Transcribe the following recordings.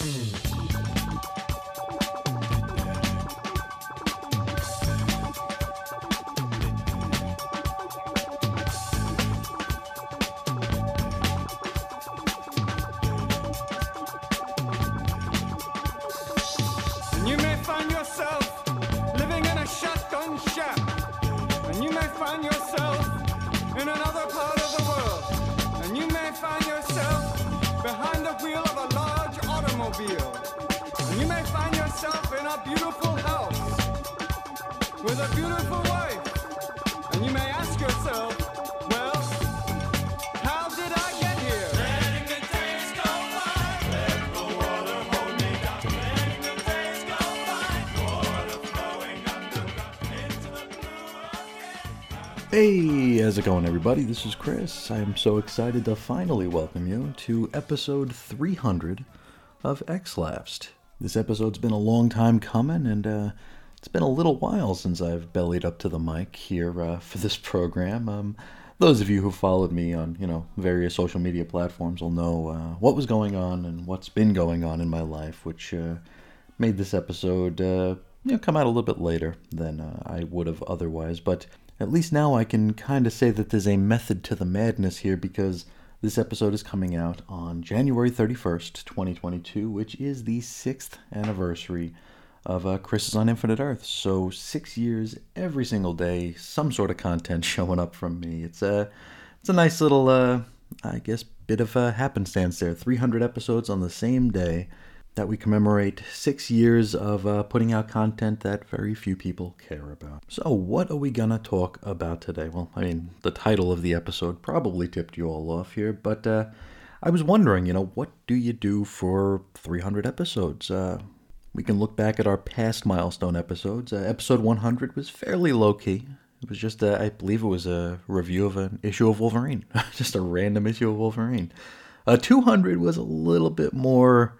Mm-hmm. How's it going, everybody? This is Chris. I am so excited to finally welcome you to episode 300 of X Lapsed. This episode's been a long time coming, and uh, it's been a little while since I've bellied up to the mic here uh, for this program. Um, those of you who followed me on, you know, various social media platforms will know uh, what was going on and what's been going on in my life, which uh, made this episode uh, you know, come out a little bit later than uh, I would have otherwise. But at least now I can kind of say that there's a method to the madness here because this episode is coming out on January 31st, 2022, which is the sixth anniversary of uh, Chris's on Infinite Earth. So six years every single day, some sort of content showing up from me. It's a it's a nice little uh, I guess bit of a happenstance there. 300 episodes on the same day that we commemorate six years of uh, putting out content that very few people care about. So, what are we gonna talk about today? Well, I mean, the title of the episode probably tipped you all off here, but uh, I was wondering, you know, what do you do for 300 episodes? Uh, we can look back at our past milestone episodes. Uh, episode 100 was fairly low key. It was just, a, I believe it was a review of an issue of Wolverine, just a random issue of Wolverine. Uh, 200 was a little bit more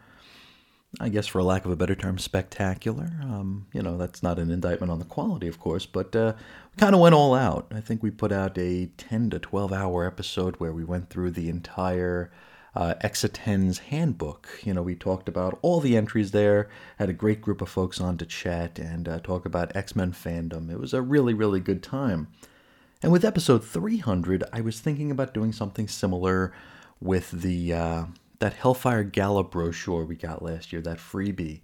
I guess, for lack of a better term, spectacular. Um, you know, that's not an indictment on the quality, of course, but uh, we kind of went all out. I think we put out a 10 to 12 hour episode where we went through the entire uh, Exiten's handbook. You know, we talked about all the entries there, had a great group of folks on to chat and uh, talk about X Men fandom. It was a really, really good time. And with episode 300, I was thinking about doing something similar with the uh, that Hellfire Gala brochure we got last year, that freebie.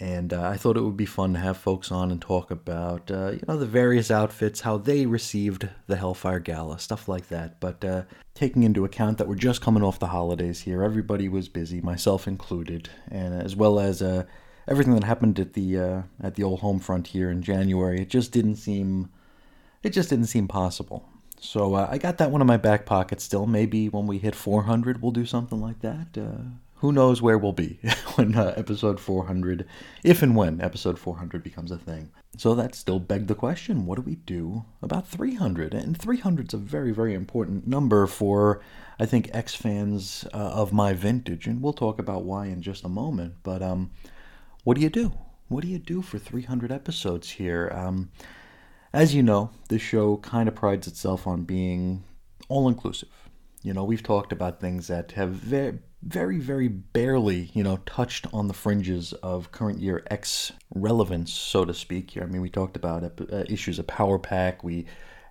And uh, I thought it would be fun to have folks on and talk about, uh, you know, the various outfits, how they received the Hellfire Gala, stuff like that. But uh, taking into account that we're just coming off the holidays here, everybody was busy, myself included, and as well as uh, everything that happened at the uh, at the old home front here in January, it just didn't seem, it just didn't seem possible. So uh, I got that one in my back pocket still. Maybe when we hit 400, we'll do something like that. Uh, who knows where we'll be when uh, episode 400, if and when episode 400 becomes a thing. So that still begged the question what do we do about 300? And 300 is a very, very important number for, I think, X fans uh, of my vintage. And we'll talk about why in just a moment. But um, what do you do? What do you do for 300 episodes here? Um, as you know, this show kind of prides itself on being all inclusive. You know, we've talked about things that have very, very, very barely, you know, touched on the fringes of current year X relevance, so to speak. I mean, we talked about uh, issues of Power Pack. We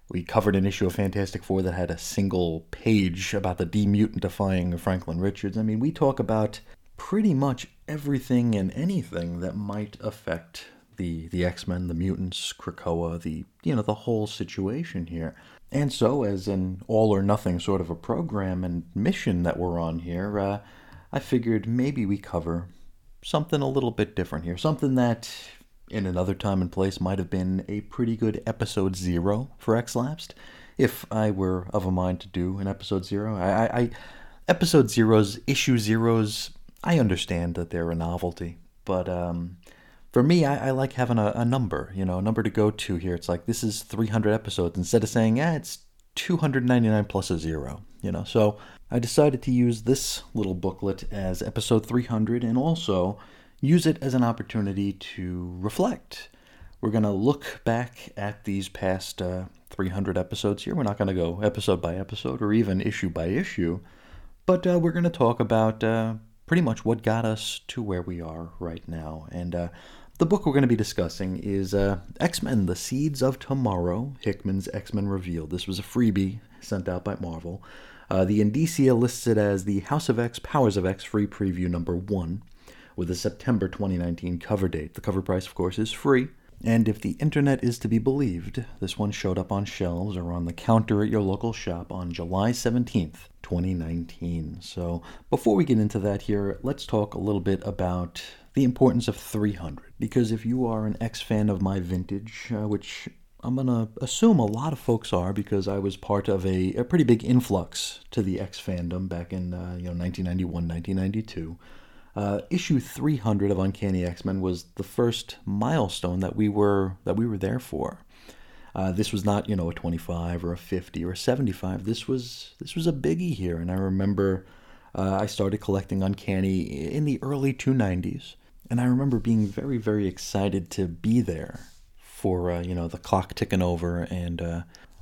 we covered an issue of Fantastic Four that had a single page about the demutantifying of Franklin Richards. I mean, we talk about pretty much everything and anything that might affect the the X-Men, the mutants, Krakoa, the you know the whole situation here. And so, as an all or nothing sort of a program and mission that we're on here, uh, I figured maybe we cover something a little bit different here, something that in another time and place might have been a pretty good episode zero for X Lapsed, if I were of a mind to do an episode zero. I, I, I episode zeros, issue zeros, I understand that they're a novelty, but um, for me, I, I like having a, a, number, you know, a number to go to here. It's like this is 300 episodes instead of saying, ah, it's 299 plus a zero, you know. So I decided to use this little booklet as episode 300 and also use it as an opportunity to reflect. We're going to look back at these past uh, 300 episodes here. We're not going to go episode by episode or even issue by issue, but uh, we're going to talk about. Uh, pretty much what got us to where we are right now. And uh, the book we're going to be discussing is uh, X Men The Seeds of Tomorrow, Hickman's X Men Revealed. This was a freebie sent out by Marvel. Uh, the Indicia lists it as the House of X Powers of X free preview number one, with a September 2019 cover date. The cover price, of course, is free. And if the internet is to be believed, this one showed up on shelves or on the counter at your local shop on July 17th, 2019. So before we get into that here, let's talk a little bit about the importance of 300. Because if you are an X fan of my vintage, uh, which I'm going to assume a lot of folks are because I was part of a, a pretty big influx to the X fandom back in uh, you know 1991, 1992. Uh, issue 300 of Uncanny X-Men was the first milestone that we were that we were there for. Uh, this was not, you know, a 25 or a 50 or a 75. This was this was a biggie here, and I remember uh, I started collecting Uncanny in the early 290s, and I remember being very very excited to be there for uh, you know the clock ticking over and uh,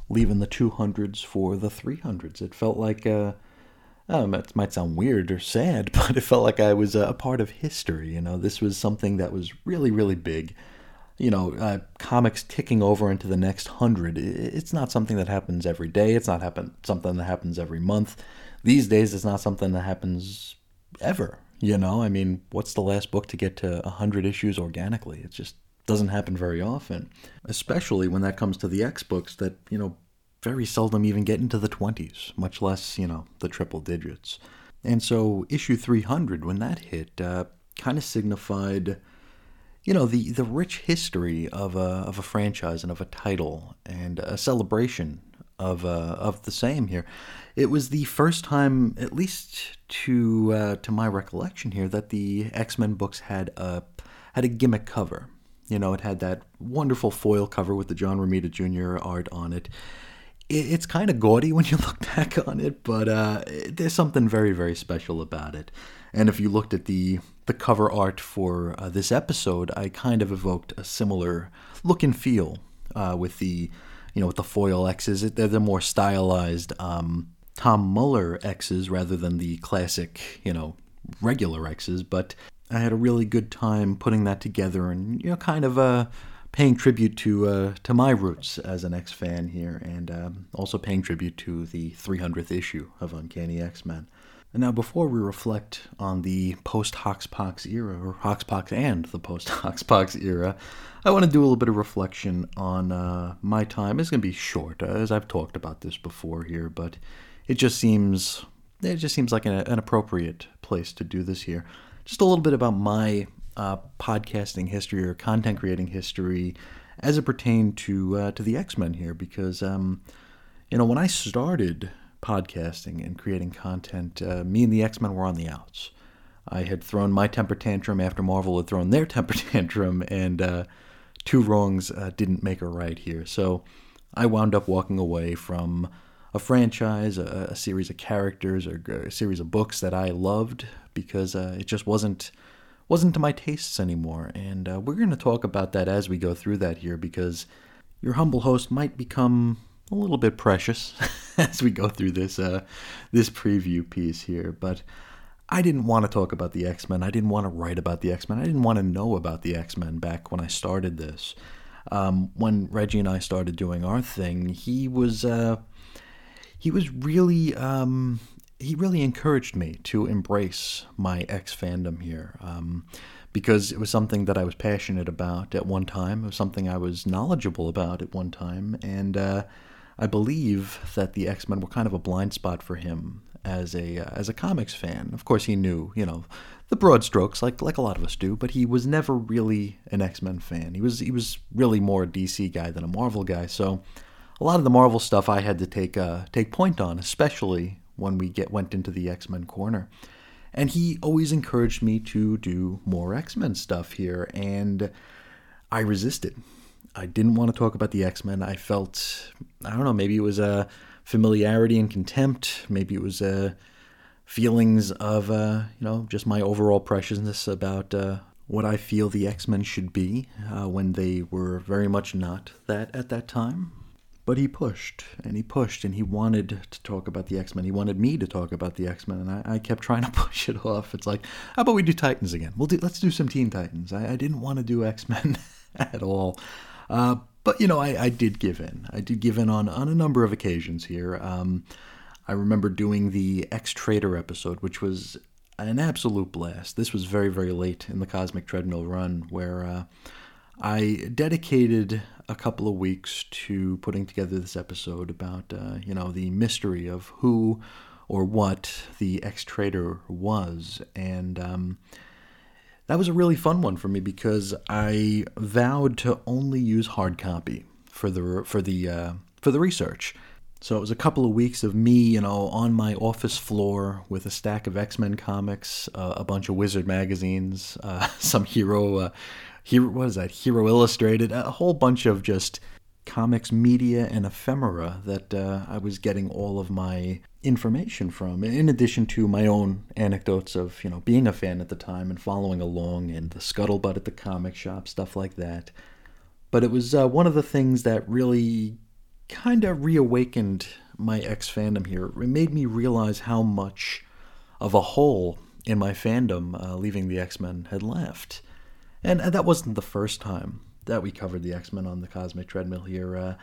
leaving the 200s for the 300s. It felt like uh, um, it might sound weird or sad, but it felt like I was a part of history. You know, this was something that was really, really big. You know, uh, comics ticking over into the next hundred. It's not something that happens every day. It's not happen something that happens every month. These days, it's not something that happens ever. You know, I mean, what's the last book to get to hundred issues organically? It just doesn't happen very often, especially when that comes to the X books that you know very seldom even get into the 20s, much less, you know, the triple digits. And so issue 300, when that hit, uh, kind of signified, you know, the, the rich history of a, of a franchise and of a title and a celebration of, uh, of the same here. It was the first time, at least to, uh, to my recollection here, that the X-Men books had a, had a gimmick cover. You know, it had that wonderful foil cover with the John Romita Jr. art on it it's kind of gaudy when you look back on it, but uh, there's something very, very special about it. And if you looked at the the cover art for uh, this episode, I kind of evoked a similar look and feel uh, with the you know with the foil X's. They're the more stylized um, Tom Muller X's rather than the classic you know regular X's. But I had a really good time putting that together and you know kind of uh paying tribute to uh, to my roots as an X fan here, and um, also paying tribute to the 300th issue of Uncanny X Men. And now, before we reflect on the post Hoxpox era, or Hoxpox and the post Hoxpox era, I want to do a little bit of reflection on uh, my time. It's going to be short, uh, as I've talked about this before here, but it just seems it just seems like an, an appropriate place to do this here. Just a little bit about my uh, podcasting history or content creating history as it pertained to uh, to the X Men here, because um, you know when I started podcasting and creating content, uh, me and the X Men were on the outs. I had thrown my temper tantrum after Marvel had thrown their temper tantrum, and uh, two wrongs uh, didn't make a right here. So I wound up walking away from a franchise, a, a series of characters, or a series of books that I loved because uh, it just wasn't wasn't to my tastes anymore. And uh, we're going to talk about that as we go through that here because your humble host might become a little bit precious as we go through this uh, this preview piece here. But I didn't want to talk about the X Men. I didn't want to write about the X Men. I didn't want to know about the X Men back when I started this. Um, when Reggie and I started doing our thing, he was uh, he was really um, he really encouraged me to embrace my X fandom here um, because it was something that I was passionate about at one time. It was something I was knowledgeable about at one time. And uh, I believe that the X Men were kind of a blind spot for him as a uh, as a comics fan. Of course, he knew you know the broad strokes like like a lot of us do, but he was never really an X Men fan. He was he was really more a DC guy than a Marvel guy. So a lot of the Marvel stuff I had to take uh, take point on, especially when we get went into the X Men corner. And he always encouraged me to do more X Men stuff here, and I resisted. I didn't want to talk about the X Men. I felt, I don't know, maybe it was a familiarity and contempt. Maybe it was a feelings of, uh, you know, just my overall preciousness about uh, what I feel the X Men should be uh, when they were very much not that at that time. but he pushed and he pushed and he wanted to talk about the X Men. He wanted me to talk about the X Men, and I, I, kept trying to push it off. It's like, how about we do Titans again? We'll do, let's do some Teen Titans. I, I didn't want to do X Men at all, uh, but you know, I, I, did give in. I did give in on on a number of occasions here. Um, I remember doing the X Trader episode, which was an absolute blast. This was very very late in the Cosmic Treadmill run, where. Uh, I dedicated a couple of weeks to putting together this episode about, uh, you know, the mystery of who or what the X Trader was, and um, that was a really fun one for me because I vowed to only use hard copy for the for the uh, for the research. So it was a couple of weeks of me, you know, on my office floor with a stack of X Men comics, uh, a bunch of Wizard magazines, uh, some hero uh, Hero, what is that? Hero Illustrated, a whole bunch of just comics media and ephemera that uh, I was getting all of my information from, in addition to my own anecdotes of you know being a fan at the time and following along, and the scuttlebutt at the comic shop, stuff like that. But it was uh, one of the things that really kind of reawakened my X fandom here. It made me realize how much of a hole in my fandom uh, leaving the X Men had left. And, and that wasn't the first time that we covered the X Men on the Cosmic Treadmill here. Uh,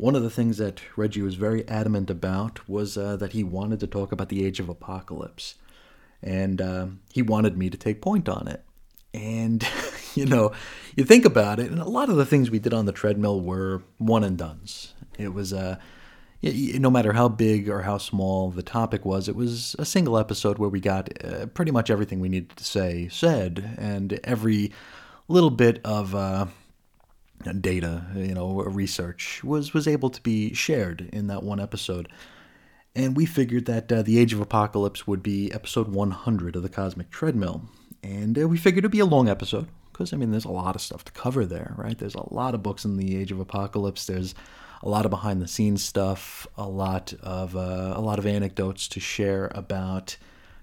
one of the things that Reggie was very adamant about was uh, that he wanted to talk about the Age of Apocalypse. And uh, he wanted me to take point on it. And, you know, you think about it, and a lot of the things we did on the treadmill were one and dones. It was, uh, no matter how big or how small the topic was, it was a single episode where we got uh, pretty much everything we needed to say said, and every little bit of uh, data, you know, research was was able to be shared in that one episode. And we figured that uh, the Age of Apocalypse would be episode 100 of the Cosmic Treadmill, and uh, we figured it'd be a long episode because I mean, there's a lot of stuff to cover there, right? There's a lot of books in the Age of Apocalypse. There's a lot of behind the scenes stuff, a lot of uh, a lot of anecdotes to share about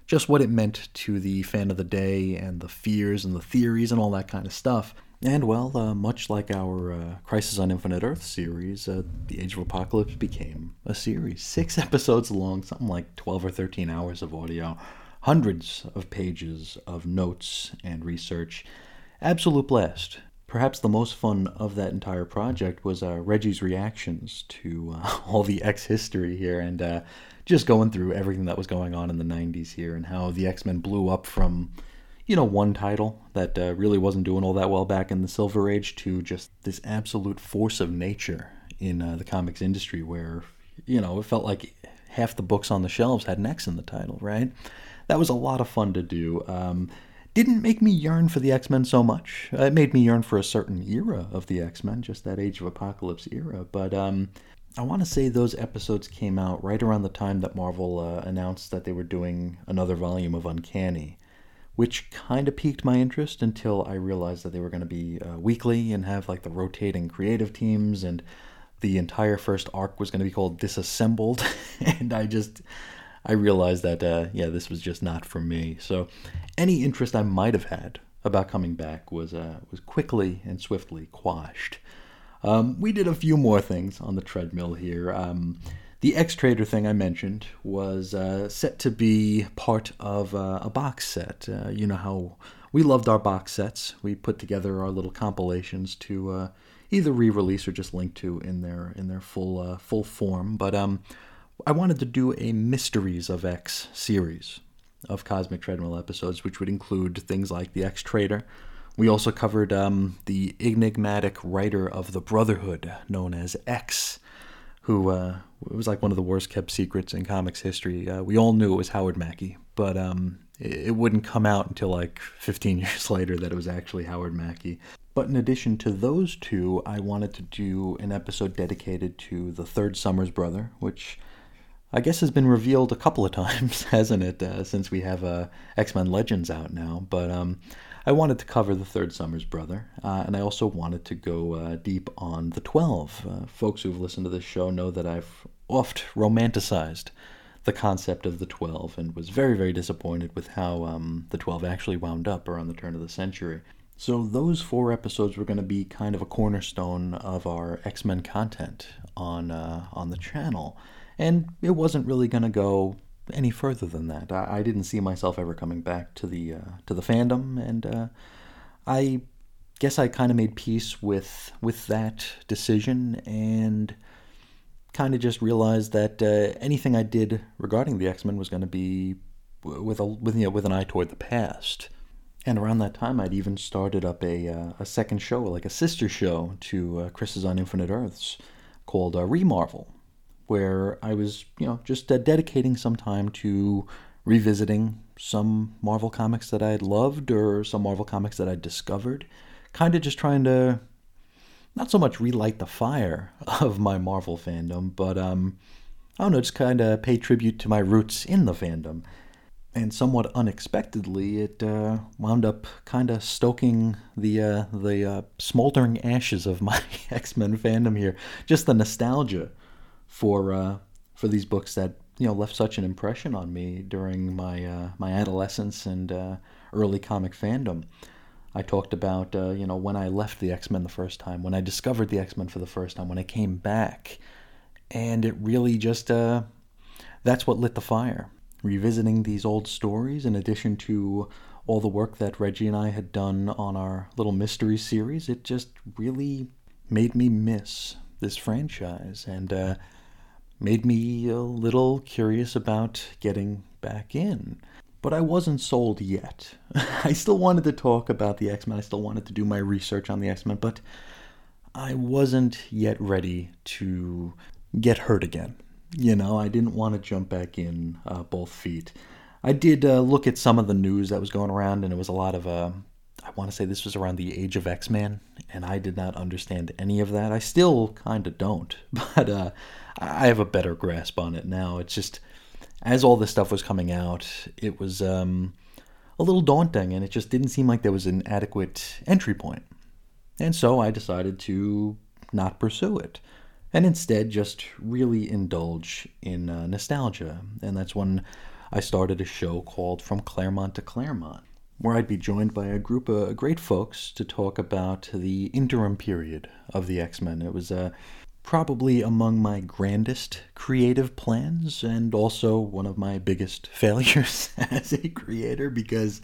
just what it meant to the fan of the day and the fears and the theories and all that kind of stuff. And well, uh, much like our uh, Crisis on Infinite Earth series, uh, The Age of Apocalypse became a series. Six episodes long, something like 12 or 13 hours of audio, hundreds of pages of notes and research. Absolute blast. Perhaps the most fun of that entire project was uh, Reggie's reactions to uh, all the X history here and uh, just going through everything that was going on in the 90s here and how the X-Men blew up from you know one title that uh, really wasn't doing all that well back in the Silver Age to just this absolute force of nature in uh, the comics industry where you know it felt like half the books on the shelves had an X in the title, right? That was a lot of fun to do. Um, didn't make me yearn for the X Men so much. It made me yearn for a certain era of the X Men, just that Age of Apocalypse era. But um, I want to say those episodes came out right around the time that Marvel uh, announced that they were doing another volume of Uncanny, which kind of piqued my interest until I realized that they were going to be uh, weekly and have like the rotating creative teams, and the entire first arc was going to be called Disassembled, and I just I realized that uh, yeah, this was just not for me. So any interest I might have had about coming back was uh, was quickly and swiftly quashed. Um, we did a few more things on the treadmill here. Um, the X Trader thing I mentioned was uh, set to be part of uh, a box set. Uh, you know how we loved our box sets. We put together our little compilations to uh, either re-release or just link to in their in their full uh, full form. But um, I wanted to do a Mysteries of X series of Cosmic Treadmill episodes, which would include things like the X Trader, we also covered um, the enigmatic writer of the Brotherhood, known as X, who uh, was like one of the worst kept secrets in comics history. Uh, we all knew it was Howard Mackie, but um, it, it, wouldn't come out until like 15 years later that it was actually Howard Mackie. But in addition to those two, I wanted to do an episode dedicated to the third Summers brother, which I guess has been revealed a couple of times, hasn't it? Uh, since we have uh, X Men Legends out now, but um, I wanted to cover the third Summers brother, uh, and I also wanted to go uh, deep on the 12. Uh, folks who've listened to this show know that I've oft romanticized the concept of the 12 and was very, very disappointed with how um, the 12 actually wound up around the turn of the century. So those four episodes were going to be kind of a cornerstone of our X Men content on uh, on the channel, and it wasn't really going to go any further than that. I, I, didn't see myself ever coming back to the uh, to the fandom, and uh, I guess I kind of made peace with with that decision and kind of just realized that uh, anything I did regarding the X Men was going to be with a with you know with an eye toward the past. And around that time, I'd even started up a uh, a second show, like a sister show to uh, Chris's on Infinite Earths, called uh, Remarvel, where I was you know just uh, dedicating some time to revisiting some Marvel comics that I'd loved or some Marvel comics that I'd discovered, kind of just trying to not so much relight the fire of my Marvel fandom, but um, I don't know, just kind of pay tribute to my roots in the fandom. And somewhat unexpectedly, it uh, wound up kind of stoking the uh, the uh, smoldering ashes of my X Men fandom here. Just the nostalgia for uh, for these books that you know left such an impression on me during my uh, my adolescence and uh, early comic fandom. I talked about, uh, you know, when I left the X Men the first time, when I discovered the X Men for the first time, when I came back. And it really just, uh, that's what lit the fire. Revisiting these old stories, in addition to all the work that Reggie and I had done on our little mystery series, it just really made me miss this franchise and uh, made me a little curious about getting back in. But I wasn't sold yet. I still wanted to talk about the X Men, I still wanted to do my research on the X Men, but I wasn't yet ready to get hurt again. You know, I didn't want to jump back in uh, both feet. I did uh, look at some of the news that was going around, and it was a lot of, uh, I want to say this was around the age of X Man, and I did not understand any of that. I still kind of don't, but uh, I have a better grasp on it now. It's just as all this stuff was coming out, it was um, a little daunting and it just didn't seem like there was an adequate entry point. And so I decided to not pursue it and instead just really indulge in uh, nostalgia. And that's when I started a show called From Claremont to Claremont, where I'd be joined by a group of great folks to talk about the interim period of the X Men. It was a probably among my grandest creative plans and also one of my biggest failures as a creator because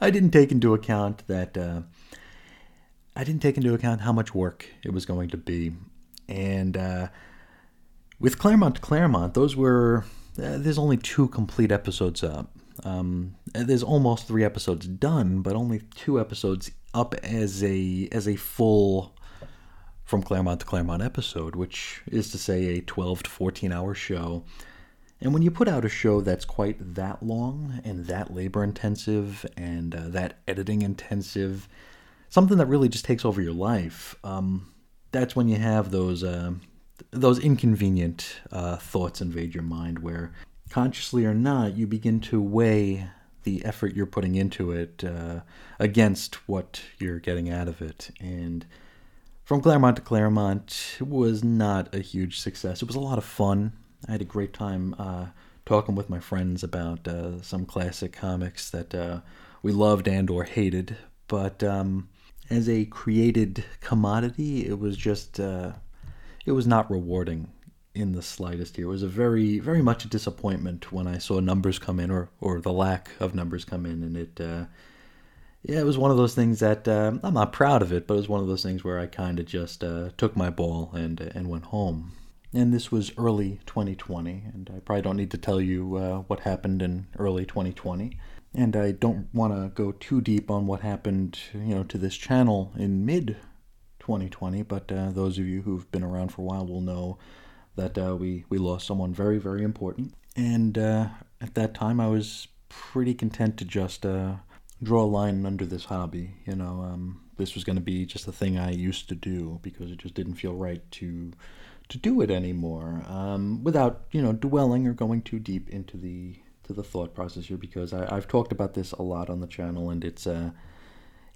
I didn't take into account that uh, I didn't take into account how much work it was going to be. And uh, with Claremont to Claremont, those were uh, there's only two complete episodes up. Um, there's almost three episodes done, but only two episodes up as a as a full from Claremont to Claremont episode, which is to say a 12 to 14 hour show. And when you put out a show that's quite that long and that labor intensive and uh, that editing intensive, something that really just takes over your life, um, that's when you have those uh, those inconvenient uh, thoughts invade your mind, where consciously or not, you begin to weigh the effort you're putting into it uh, against what you're getting out of it, and from Claremont to Claremont was not a huge success. It was a lot of fun. I had a great time uh, talking with my friends about uh, some classic comics that uh, we loved and or hated. But um, as a created commodity, it was just uh, it was not rewarding in the slightest here. It was a very very much a disappointment when I saw numbers come in or or the lack of numbers come in, and it uh, yeah, it was one of those things that uh, I'm not proud of it, but it was one of those things where I kind of just uh, took my ball and and went home. And this was early 2020, and I probably don't need to tell you uh, what happened in early 2020. And I don't want to go too deep on what happened, you know, to this channel in mid 2020. But uh, those of you who've been around for a while will know that uh, we we lost someone very very important. And uh, at that time, I was pretty content to just draw a line under this hobby. You know, um, this was going to be just a thing I used to do because it just didn't feel right to to do it anymore um, without you know dwelling or going too deep into the to the thought process here because I, have talked about this a lot on the channel and it's uh,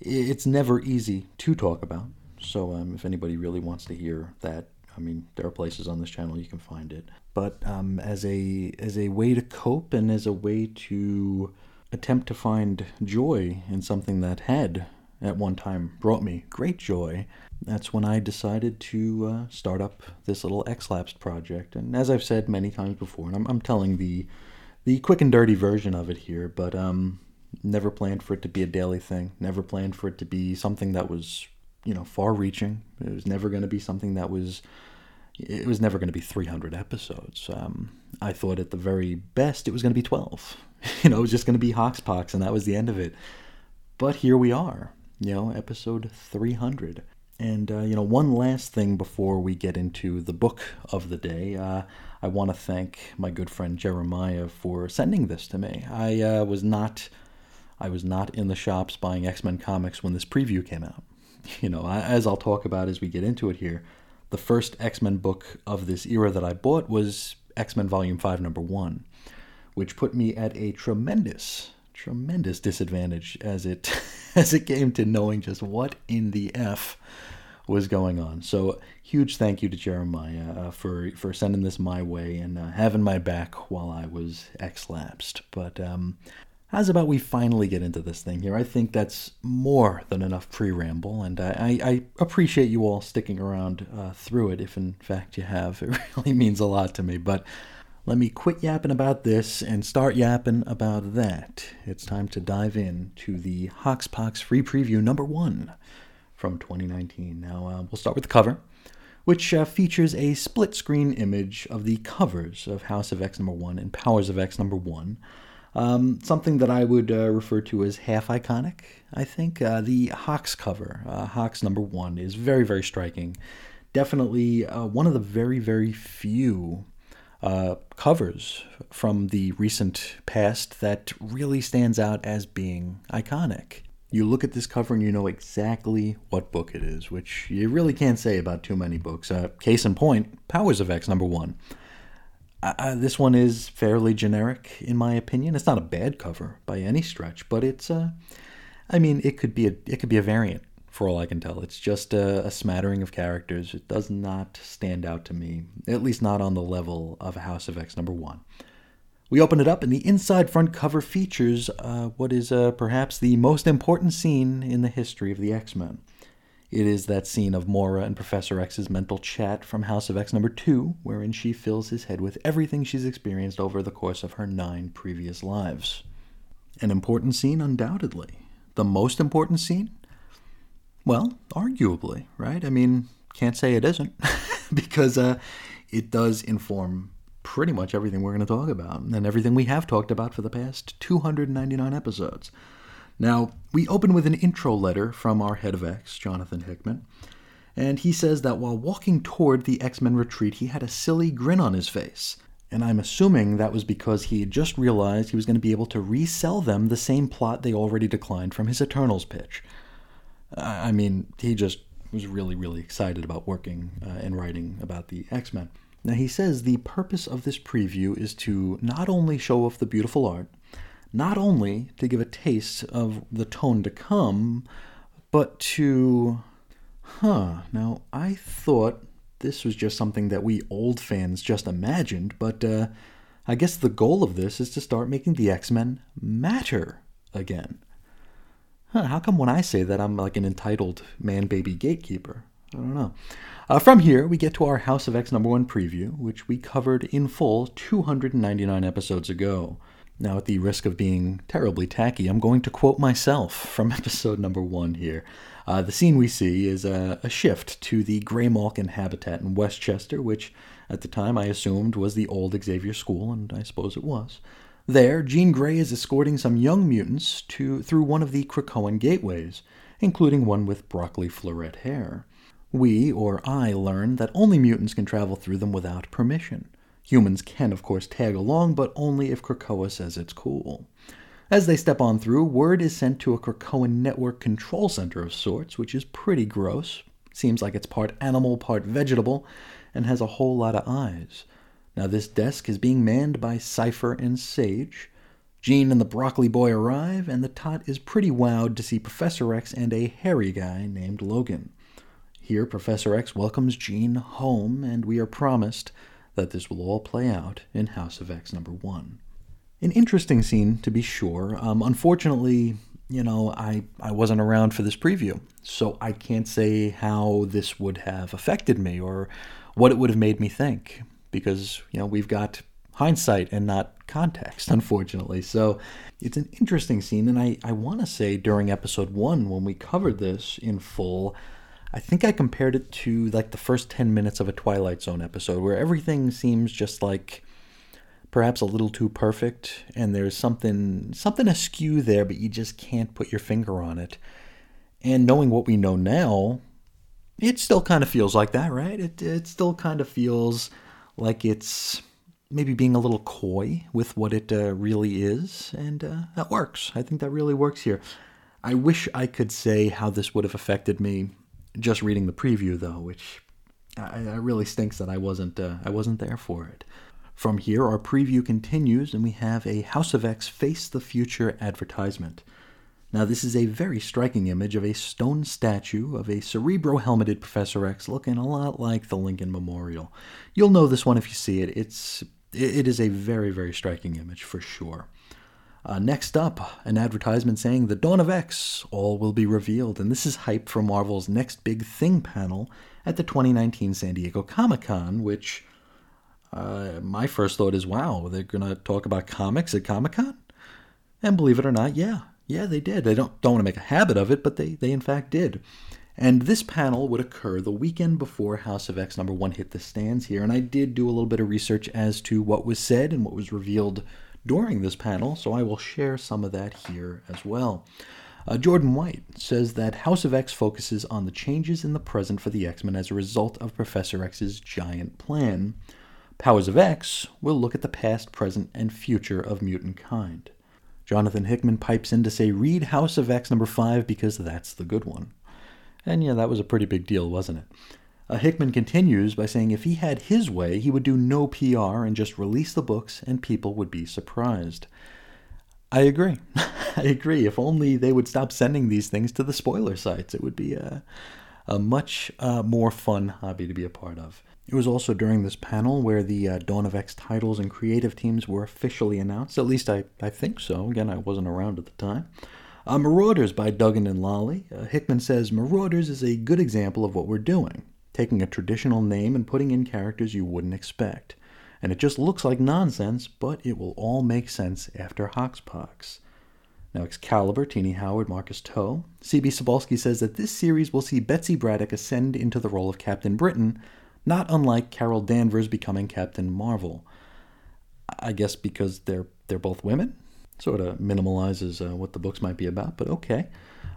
it's never easy to talk about. So um, if anybody really wants to hear that, I mean, there are places on this channel you can find it. But um, as a as a way to cope and as a way to attempt to find joy in something that had at one time brought me great joy, that's when I decided to uh, start up this little X-Lapsed project. And as I've said many times before, and I'm, I'm telling the the quick and dirty version of it here, but um, never planned for it to be a daily thing. Never planned for it to be something that was, you know, far-reaching. It was never going to be something that was. It was never going to be 300 episodes. Um, I thought at the very best it was going to be 12. you know, it was just going to be Hoxpox, and that was the end of it. But here we are, you know, episode 300. And, uh, you know, one last thing before we get into the book of the day. Uh, I want to thank my good friend Jeremiah for sending this to me. I uh, was not. I was not in the shops buying X Men comics when this preview came out. You know, as I'll talk about as we get into it here, the first X Men book of this era that I bought was X Men Volume 5, Number 1, which put me at a tremendous, tremendous disadvantage as it, as it came to knowing just what in the F was going on. So huge thank you to Jeremiah uh, for for sending this my way and uh, having my back while I was X-lapsed. But um, how's about we finally get into this thing here? I think that's more than enough pre-ramble, and I, I, I appreciate you all sticking around uh, through it. If in fact you have, it really means a lot to me. But let me quit yapping about this and start yapping about that. It's time to dive in to the Hoxpox free preview number one from 2019. Now, uh, we'll start with the cover, which uh, features a split screen image of the covers of House of X number one and Powers of X number one. Um, something that I would uh, refer to as half iconic, I think. Uh, the Hawks cover, uh, Hox number one, is very, very striking. Definitely uh, one of the very, very few covers from the recent past that really stands out as being iconic you look at this cover and you know exactly what book it is, which you really can't say about too many books. Uh, case in point, Powers of X number one. Uh, uh, this one is fairly generic, in my opinion. It's not a bad cover by any stretch, but it's uh, I mean, it could be a it could be a variant for all I can tell. It's just a, a smattering of characters. It does not stand out to me, at least not on the level of House of X number one. We open it up, and the inside front cover features uh, what is uh, perhaps the most important scene in the history of the X Men. It is that scene of Moira and Professor X's mental chat from House of X number 2, wherein she fills his head with everything she's experienced over the course of her nine previous lives. An important scene, undoubtedly. The most important scene? Well, arguably, right? I mean, can't say it isn't, because uh, it does inform pretty much everything we're going to talk about and everything we have talked about for the past 299 episodes. Now, we open with an intro letter from our head of X, Jonathan Hickman, and he says that while walking toward the X Men retreat, he had a silly grin on his face. And I'm assuming that was because he had just realized he was going to be able to resell them the same plot they already declined from his Eternals pitch. I mean, he just was really, really excited about working uh, and writing about the X Men. Now, he says the purpose of this preview is to not only show off the beautiful art, not only to give a taste of the tone to come, but to. Huh, now I thought this was just something that we old fans just imagined, but uh, I guess the goal of this is to start making the X Men matter again. Huh, how come when I say that I'm like an entitled man baby gatekeeper? I don't know. Uh, from here, we get to our House of X number one preview, which we covered in full 299 episodes ago. Now, at the risk of being terribly tacky, I'm going to quote myself from episode number one here. Uh, the scene we see is a, a shift to the Grey Malkin habitat in Westchester, which at the time I assumed was the old Xavier School, and I suppose it was. There, Jean Grey is escorting some young mutants to through one of the Krakoan gateways, including one with broccoli floret hair. We, or I, learn that only mutants can travel through them without permission. Humans can, of course, tag along, but only if Krakoa says it's cool. As they step on through, word is sent to a Krakoan network control center of sorts, which is pretty gross. Seems like it's part animal, part vegetable, and has a whole lot of eyes. Now, this desk is being manned by Cypher and Sage. Jean and the broccoli boy arrive, and the tot is pretty wowed to see Professor X and a hairy guy named Logan. Here, Professor X welcomes Jean home, and we are promised that this will all play out in House of X number one. An interesting scene, to be sure. Um, unfortunately, you know, I, I wasn't around for this preview, so I can't say how this would have affected me or what it would have made me think because, you know, we've got hindsight and not context, unfortunately. So it's an interesting scene, and I, I want to say during episode one, when we covered this in full, I think I compared it to like the first 10 minutes of a Twilight Zone episode where everything seems just like perhaps a little too perfect and there's something something askew there but you just can't put your finger on it. And knowing what we know now, it still kind of feels like that, right? It it still kind of feels like it's maybe being a little coy with what it uh, really is, and uh, that works. I think that really works here. I wish I could say how this would have affected me just reading the preview, though, which I, I really stinks that I wasn't uh, I wasn't there for it. From here, our preview continues, and we have a House of X Face the Future advertisement. Now, this is a very striking image of a stone statue of a cerebro helmeted Professor X looking a lot like the Lincoln Memorial. You'll know this one if you see it. It's it is a very, very striking image for sure. Uh, next up, an advertisement saying the dawn of X, all will be revealed, and this is hype for Marvel's next big thing panel at the 2019 San Diego Comic Con, which uh, my first thought is, wow, they're gonna talk about comics at Comic Con, and believe it or not, yeah, yeah, they did. They don't don't want to make a habit of it, but they they in fact did. And this panel would occur the weekend before House of X number one hit the stands here. And I did do a little bit of research as to what was said and what was revealed during this panel, so I will share some of that here as well. Uh, Jordan White says that House of X focuses on the changes in the present for the X Men as a result of Professor X's giant plan. Powers of X will look at the past, present, and future of mutant kind. Jonathan Hickman pipes in to say, read House of X number 5 because that's the good one. And yeah, that was a pretty big deal, wasn't it? Uh, Hickman continues by saying if he had his way, he would do no PR and just release the books and people would be surprised. I agree. I agree. If only they would stop sending these things to the spoiler sites, it would be a, a much uh, more fun hobby to be a part of. It was also during this panel where the uh, Dawn of X titles and creative teams were officially announced. At least I, I think so. Again, I wasn't around at the time. Uh, Marauders by Duggan and Lally. Uh, Hickman says Marauders is a good example of what we're doing, taking a traditional name and putting in characters you wouldn't expect. And it just looks like nonsense, but it will all make sense after Hoxpox. Now, Excalibur, Tini Howard, Marcus To. C.B. Cebulski says that this series will see Betsy Braddock ascend into the role of Captain Britain, not unlike Carol Danvers becoming Captain Marvel. I guess because they're they're both women sort of minimalizes uh, what the books might be about, but okay.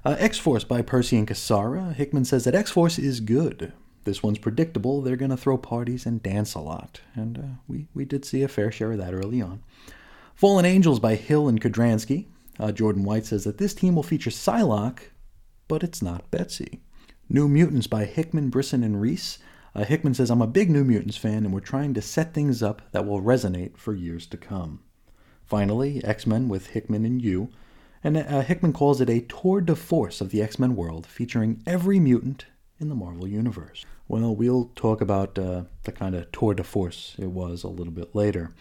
Uh, X Force by Percy and Cassara. Hickman says that X Force is good. This one's predictable. They're going to throw parties and dance a lot. And uh, we, we did see a fair share of that early on. Fallen Angels by Hill and Kudranski. Uh, Jordan White says that this team will feature Psylocke, but it's not Betsy. New Mutants by Hickman, Brisson, and Reis. Uh, Hickman says, I'm a big New Mutants fan, and we're trying to set things up that will resonate for years to come. Finally, X Men with Hickman and Yu. and uh, Hickman calls it a tour de force of the X Men world, featuring every mutant in the Marvel Universe. Well, we'll talk about uh, the kind of tour de force it was a little bit later.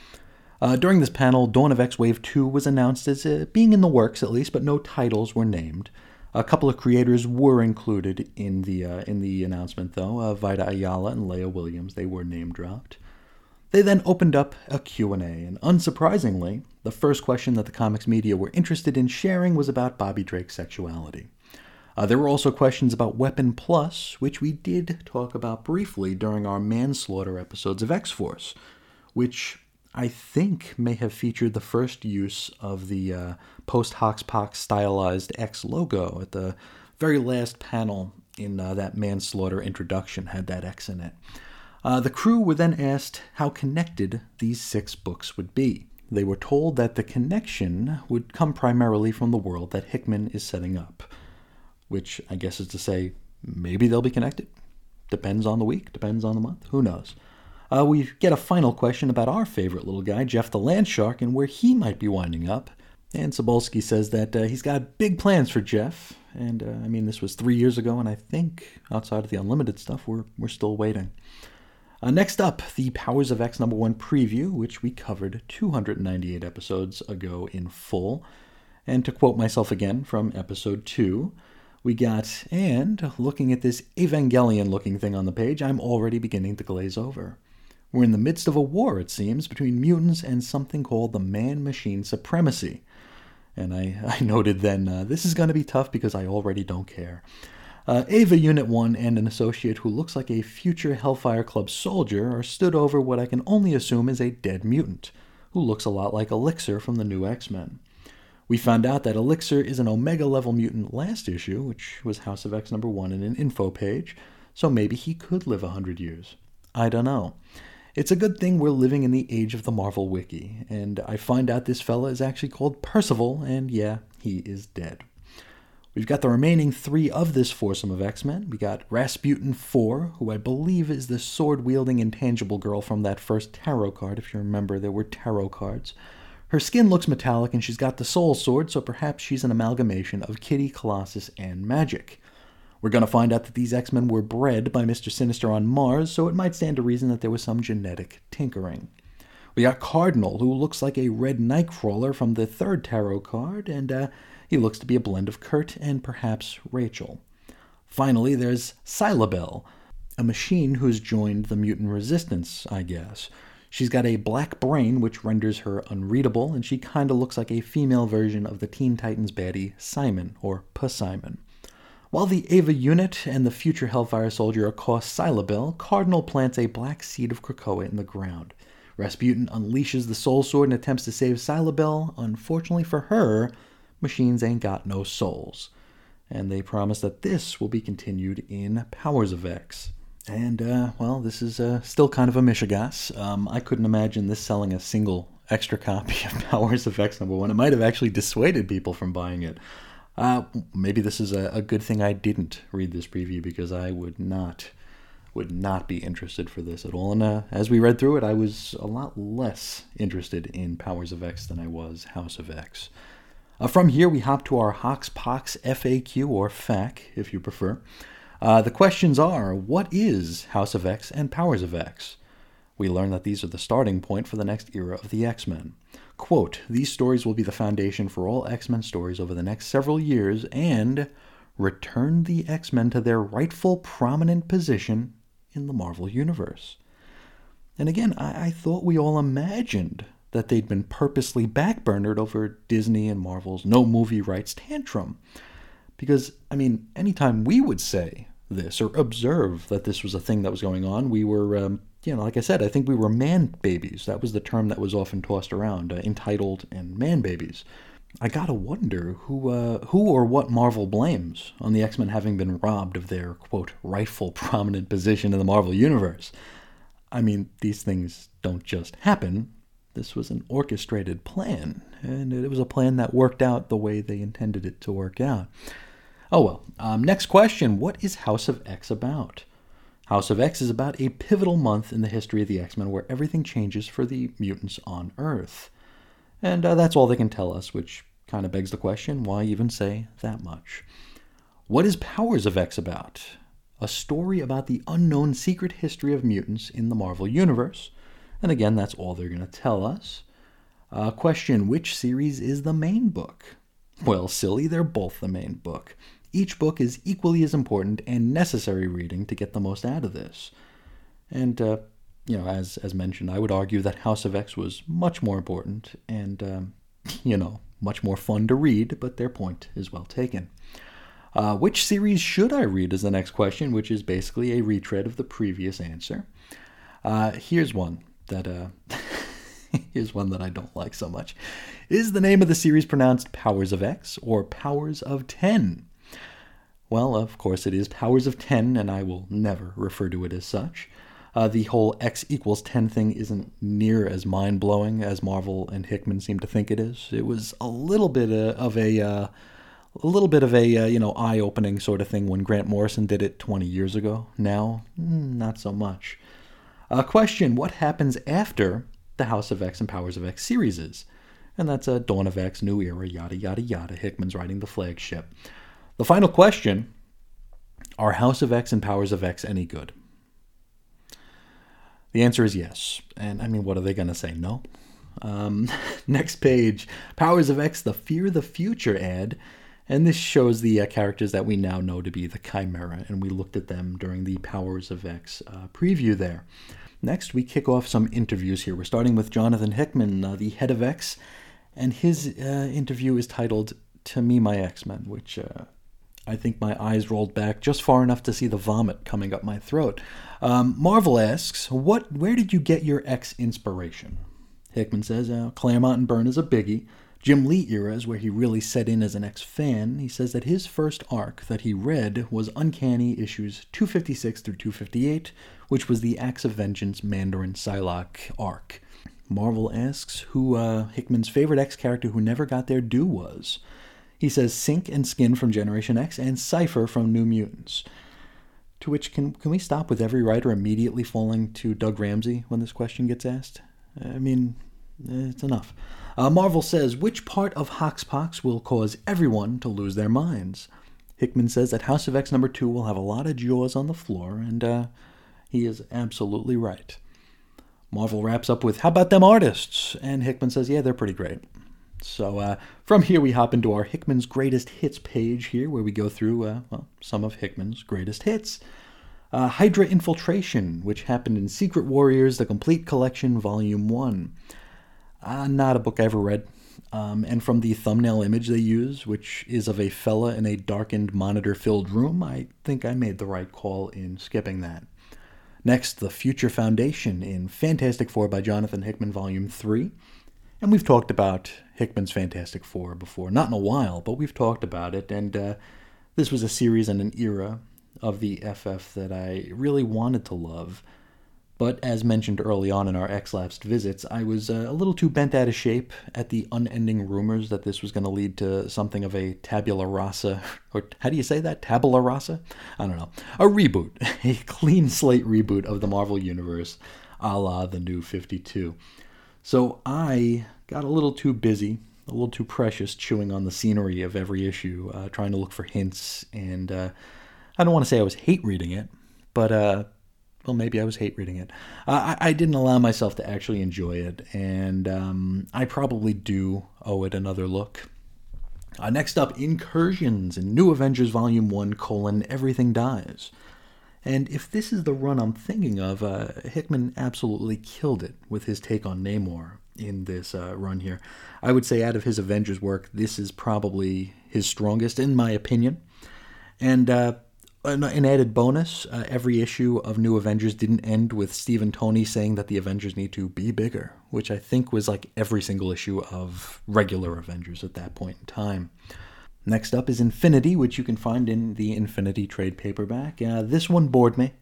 Uh, during this panel, Dawn of X Wave 2 was announced as uh, being in the works at least, but no titles were named. A couple of creators were included in the uh, in the announcement, though. Uh, Vita Ayala and Leah Williams, they were name dropped. They then opened up a Q&A, and unsurprisingly, the first question that the comics media were interested in sharing was about Bobby Drake's sexuality. Uh, there were also questions about Weapon Plus, which we did talk about briefly during our manslaughter episodes of X Force, which I think may have featured the first use of the uh, post Hoxpox stylized X logo at the very last panel in uh, that manslaughter introduction, had that X in it. Uh, the crew were then asked how connected these six books would be. They were told that the connection would come primarily from the world that Hickman is setting up, which I guess is to say, maybe they'll be connected. Depends on the week, depends on the month, who knows. Uh, we get a final question about our favorite little guy, Jeff the Landshark, and where he might be winding up. And Cebulski says that uh, he's got big plans for Jeff. And uh, I mean, this was three years ago, and I think outside of the Unlimited stuff, we're, we're still waiting. Uh, next up, the Powers of X number one preview, which we covered 298 episodes ago in full. And to quote myself again from episode 2, we got, and looking at this Evangelion looking thing on the page, I'm already beginning to glaze over. We're in the midst of a war, it seems, between mutants and something called the man machine supremacy. And I, I noted then, uh, this is going to be tough because I already don't care. Uh, Ava Unit 1 and an associate who looks like a future Hellfire Club soldier are stood over what I can only assume is a dead mutant, who looks a lot like Elixir from the new X Men. We found out that Elixir is an Omega level mutant last issue, which was House of X number one in an info page, so maybe he could live a hundred years. I don't know. It's a good thing we're living in the age of the Marvel Wiki, and I find out this fella is actually called Percival, and yeah, he is dead. We've got the remaining three of this foursome of X Men. We got Rasputin 4, who I believe is the sword wielding intangible girl from that first tarot card, if you remember there were tarot cards. Her skin looks metallic and she's got the soul sword, so perhaps she's an amalgamation of Kitty, Colossus, and Magik. We're going to find out that these X Men were bred by Mr. Sinister on Mars, so it might stand to reason that there was some genetic tinkering. We got Cardinal, who looks like a red Nightcrawler from the third tarot card, and uh, he looks to be a blend of Kurt and perhaps Rachel. Finally, there's Cylobel, a machine who's joined the mutant resistance, I guess. She's got a black brain, which renders her unreadable, and she kinda looks like a female version of the Teen Titans baddie Simon, or Simon. While the Ava unit and the future Hellfire soldier accost Cylobel, Cardinal plants a black seed of Krakoa in the ground. Rasputin unleashes the Soul Sword and attempts to save Cylobel. Unfortunately for her, machines ain't got no souls. And they promise that this will be continued in Powers of X. And, uh, well, this is uh, still kind of a mishigas. Um, I couldn't imagine this selling a single extra copy of Powers of X number one. It might have actually dissuaded people from buying it. Uh, maybe this is a, a, good thing I didn't read this preview because I would not would not be interested for this at all. And uh, as we read through it, I was a lot less interested in Powers of X than I was House of X. Uh, from here, we hop to our Hox Pox FAQ or FAQ, if you prefer. Uh, the questions are what is House of X and Powers of X? We learn that these are the starting point for the next era of the X Men. Quote, these stories will be the foundation for all X Men stories over the next several years and return the X Men to their rightful prominent position in the Marvel Universe. And again, I, I thought we all imagined that they'd been purposely backburnered over Disney and Marvel's no movie rights tantrum. Because, I mean, anytime we would say this or observe that this was a thing that was going on, we were, um, you know, like I said, I think we were man babies. That was the term that was often tossed around, uh, entitled and man babies. I gotta wonder who, uh, who or what Marvel blames on the X Men having been robbed of their quote rightful prominent position in the Marvel universe. I mean, these things don't just happen. This was an orchestrated plan, and it was a plan that worked out the way they intended it to work out. Oh well. Um, next question What is House of X about? House of X is about a pivotal month in the history of the X Men where everything changes for the mutants on Earth. And uh, that's all they can tell us, which kind of begs the question why even say that much? What is Powers of X about? A story about the unknown secret history of mutants in the Marvel Universe. And again, that's all they're going to tell us. Uh, question Which series is the main book? Well, silly, they're both the main book. Each book is equally as important and necessary reading to get the most out of this. And, uh, you know, as, as mentioned, I would argue that House of X was much more important and, um, you know, much more fun to read, but their point is well taken. Uh, which series should I read is the next question, which is basically a retread of the previous answer. Uh, here's one that uh, here's one that I don't like so much. Is the name of the series pronounced Powers of X or Powers of Ten? Well, of course it is Powers of 10, and I will never refer to it as such. Uh, the whole X equals 10 thing isn't near as mind blowing as Marvel and Hickman seem to think it is. It was a little bit uh, of a. Uh, a little bit of a uh, you know eye-opening sort of thing when Grant Morrison did it 20 years ago. Now, mm, not so much. A question: What happens after the House of X and Powers of X series is? And that's a Dawn of X, New Era, yada yada yada. Hickman's writing the flagship. The final question Are House of X and Powers of X any good? The answer is yes. And I mean, what are they going to say? No? Um, next page Powers of X, the Fear the Future ad. And this shows the uh, characters that we now know to be the Chimera, and we looked at them during the Powers of X uh, preview there. Next, we kick off some interviews here. We're starting with Jonathan Hickman, uh, the head of X, and his uh, interview is titled To Me, My X Men, which uh, I think my eyes rolled back just far enough to see the vomit coming up my throat. Um, Marvel asks, "What? Where did you get your X inspiration?" Hickman says, uh, "Claremont and Byrne is a biggie. Jim Lee era is where he really set in as an X fan, he says that his first arc that he read was Uncanny issues 256 through 258, which was the Acts of Vengeance Mandarin Psylocke arc. Marvel asks who uh, Hickman's favorite X character who never got their due was. He says Synch and Skin from Generation X and Cypher from New Mutants. To which, can, can we stop with every writer immediately falling to Doug Ramsey when this question gets asked? I mean, it's enough. Uh, Marvel says, which part of Hoxpox will cause everyone to lose their minds? Hickman says that House of X number two will have a lot of jaws on the floor, and uh, he is absolutely right. Marvel wraps up with, how about them artists? And Hickman says, yeah, they're pretty great. So uh, from here, we hop into our Hickman's Greatest Hits page here, where we go through uh, well, some of Hickman's greatest hits. Uh, Hydra Infiltration, which happened in Secret Warriors, the Complete Collection, Volume 1. Uh, not a book I ever read. Um, and from the thumbnail image they use, which is of a fella in a darkened, monitor filled room, I think I made the right call in skipping that. Next, The Future Foundation in Fantastic Four by Jonathan Hickman, Volume 3. And we've talked about Hickman's Fantastic Four before. Not in a while, but we've talked about it. And uh, this was a series and an era of the FF that I really wanted to love. But as mentioned early on in our X-lapsed visits, I was uh, a little too bent out of shape at the unending rumors that this was going to lead to something of a tabula rasa, or how do you say that? Tabula rasa? I don't know. A reboot, a clean slate reboot of the Marvel Universe, a la the New 52. So I got a little too busy, a little too precious, chewing on the scenery of every issue, uh, trying to look for hints, and uh, I don't want to say I was hate reading it, but uh, well, maybe I was hate reading it. Uh, I, I, didn't allow myself to actually enjoy it, and um, I probably do owe it another look. Uh, next up, Incursions in New Avengers Volume 1, colon, Everything Dies. And if this is the run I'm thinking of, uh, Hickman absolutely killed it with his take on Namor in this uh, run here. I would say out of his Avengers work, this is probably his strongest, in my opinion. And uh, an, an, added bonus uh, every issue of New Avengers didn't end with Steve and Tony saying that the Avengers need to be bigger, which I think was like every single issue of regular Avengers at that point in time. Next up is Infinity, which you can find in the Infinity trade paperback. Uh, this one bored me.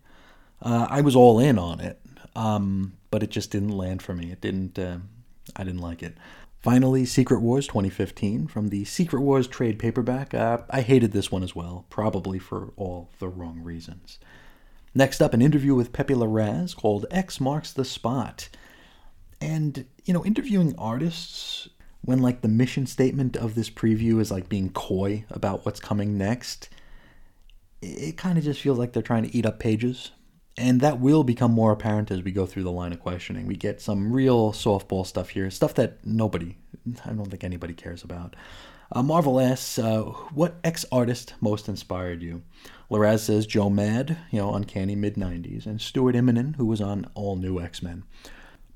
Uh, I was all in on it, um, but it just didn't land for me. It didn't. Uh, I didn't like it. Finally, Secret Wars 2015 from the Secret Wars trade paperback. Uh, I hated this one as well, probably for all the wrong reasons. Next up, an interview with Pepe Larraz called X Marks the Spot. And, you know, interviewing artists when like the mission statement of this preview is like being coy about what's coming next, it kind of just feels like they're trying to eat up pages. And that will become more apparent as we go through the line of questioning. We get some real softball stuff here, stuff that nobody, I don't think anybody cares about. Uh, Marvel asks, uh, what X artist most inspired you? Larraz says Joe Mad, you know, Uncanny mid 90s, and Stuart Immonen, who was on All New X Men.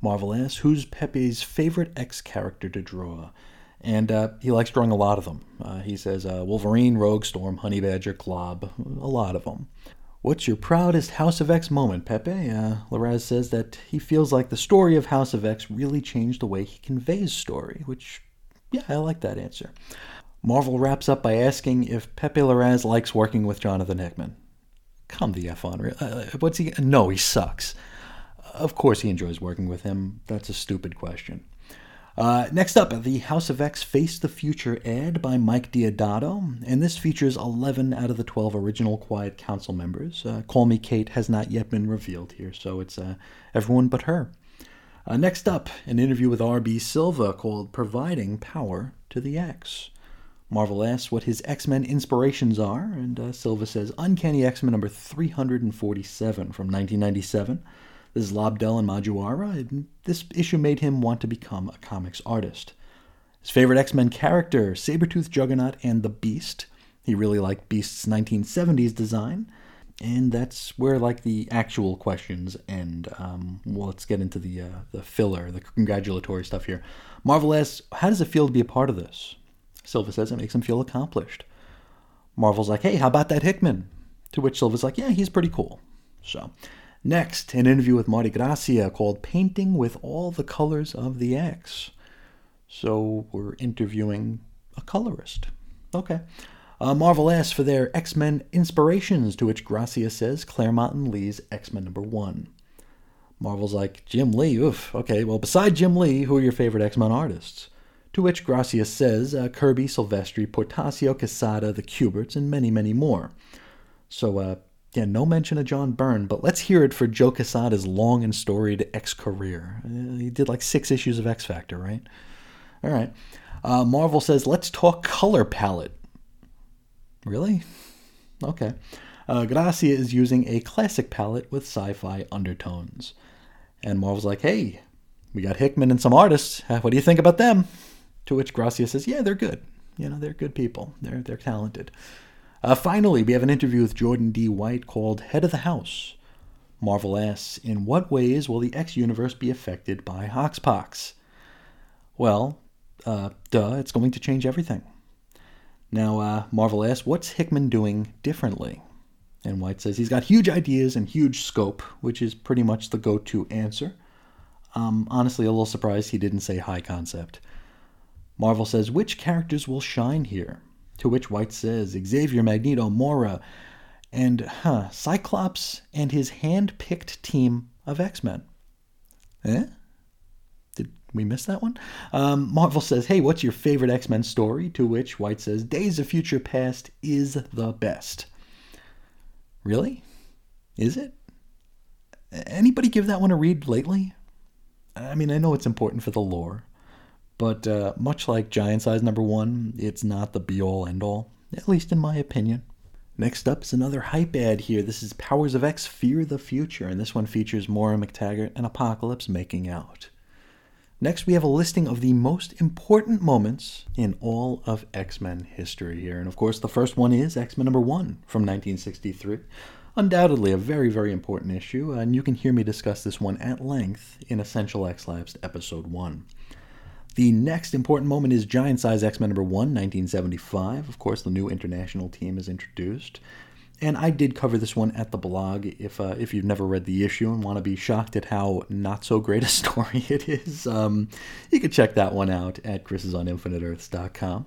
Marvel asks, who's Pepe's favorite X character to draw? And uh, he likes drawing a lot of them. Uh, he says uh, Wolverine, Rogue, Storm, Honey Badger, Glob, a lot of them. What's your proudest House of X moment, Pepe? Uh, Larraz says that he feels like the story of House of X really changed the way he conveys story, which, yeah, I like that answer. Marvel wraps up by asking if Pepe Larraz likes working with Jonathan Hickman. Come the F on. Uh, what's he? No, he sucks. Of course, he enjoys working with him. That's a stupid question. Uh, next up, the House of X Face the Future ad by Mike Deodato, and this features 11 out of the 12 original Quiet Council members. Uh, Call Me Kate has not yet been revealed here, so it's uh, everyone but her. Uh, next up, an interview with R.B. Silva called Providing Power to the X. Marvel asks what his X Men inspirations are, and uh, Silva says Uncanny X Men number 347 from 1997 This is Lobdell and Madureira. and This issue made him want to become a comics artist. His favorite X Men character, Sabretooth Juggernaut and the Beast. He really liked Beast's 1970s design. And that's where like the actual questions end. Um, well, let's get into the uh, the filler, the congratulatory stuff here. Marvel asks, "How does it feel to be a part of this?" Silva says it makes him feel accomplished. Marvel's like, "Hey, how about that Hickman?" To which Silva's like, "Yeah, he's pretty cool." So, next, an interview with Marty Gracia called "Painting with All the Colors of the X." So we're interviewing a colorist. Okay. Uh, Marvel asks for their X Men inspirations, to which Gracia says Claremont and Lee's X Men number one. Marvel's like, Jim Lee, oof, okay, well, beside Jim Lee, who are your favorite X Men artists? To which Gracia says uh, Kirby, Silvestri, Portacio, Quesada, the Kuberts, and many, many more. So, uh, yeah, no mention of John Byrne, but let's hear it for Joe Quesada's long and storied X career. Uh, he did like six issues of X Factor, right? All right. Uh, Marvel says, let's talk color palette. Really? Okay. Uh, Gracia is using a classic palette with sci fi undertones. And Marvel's like, hey, we got Hickman and some artists. What do you think about them? To which Gracia says, yeah, they're good. You know, they're good people. They're, they're talented. Uh, finally, we have an interview with Jordan D. White called Head of the House. Marvel asks, in what ways will the X universe be affected by Hoxpox? Well, uh, duh, it's going to change everything. Now, uh, Marvel asks, what's Hickman doing differently? And White says he's got huge ideas and huge scope, which is pretty much the go to answer. Um, honestly, a little surprised he didn't say high concept. Marvel says, which characters will shine here? To which White says, Xavier, Magneto, Moira, and huh, Cyclops and his hand picked team of X Men. Eh? Did we miss that one. Um, Marvel says, "Hey, what's your favorite X Men story?" To which White says, "Days of Future Past is the best." Really? Is it? Anybody give that one a read lately? I mean, I know it's important for the lore, but uh, much like Giant Size Number One, it's not the be all end all, at least in my opinion. Next up is another hype ad here. This is Powers of X Fear the Future, and this one features Moira MacTaggert and Apocalypse making out. Next, we have a listing of the most important moments in all of X Men history here. And of course, the first one is X Men number one from 1963. Undoubtedly a very, very important issue, and you can hear me discuss this one at length in Essential X Labs episode 1. The next important moment is Giant Size X Men number 1, 1975. Of course, the new international team is introduced and I did cover this one at the blog. If uh, if you've never read the issue and want to be shocked at how not so great a story it is, um, you can check that one out at chrisisoninfiniteearths.com.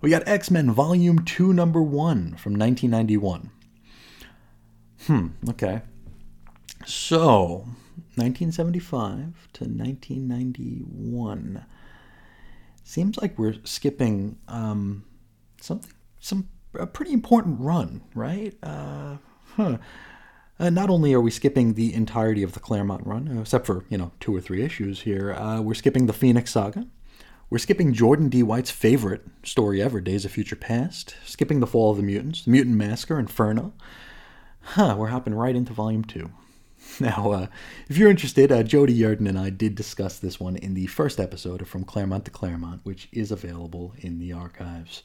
We got X Men Volume Two, Number One from 1991. Hmm. Okay. So, 1975 to 1991. Seems like we're skipping um, something some a pretty important run, right? Uh, huh. Uh, not only are we skipping the entirety of the Claremont run, uh, except for you know two or three issues here, uh, we're skipping the Phoenix Saga. We're skipping Jordan D. White's favorite story ever, Days of Future Past. Skipping the Fall of the Mutants, Mutant Massacre, Inferno. Huh, we're hopping right into Volume Two. Now, uh, if you're interested, uh, Jody Yerdon and I did discuss this one in the first episode of From Claremont to Claremont, which is available in the archives.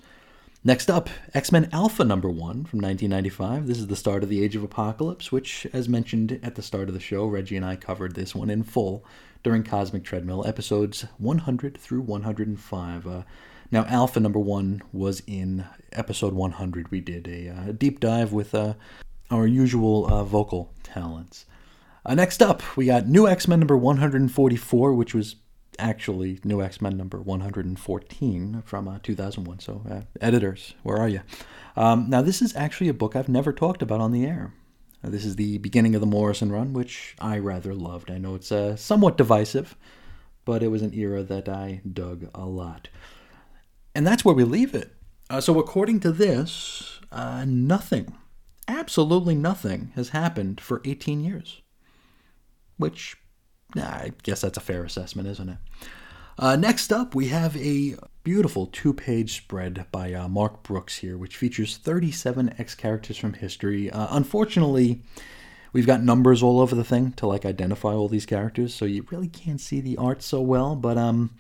Next up, X Men Alpha number one from 1995. This is the start of the Age of Apocalypse, which, as mentioned at the start of the show, Reggie and I covered this one in full during Cosmic Treadmill, episodes 100 through 105. Uh, now, Alpha number one was in episode 100. We did a uh, deep dive with uh, our usual uh, vocal talents. Uh, next up, we got New X Men number 144, which was actually New X Men number 114 from uh, 2001. So, uh, editors, where are you? Um, now, this is actually a book I've never talked about on the air. Uh, this is the beginning of the Morrison run, which I rather loved. I know it's uh, somewhat divisive, but it was an era that I dug a lot. And that's where we leave it. Uh, so, according to this, nothing, absolutely nothing, has happened for 18 years. Which I guess that's a fair assessment, isn't it? Uh, next up, we have a beautiful two page spread by uh, Mark Brooks here, which features 37 X characters from history. Uh, unfortunately, We've got numbers all over the thing to like identify all these characters, so you really can't see the art so well. But um,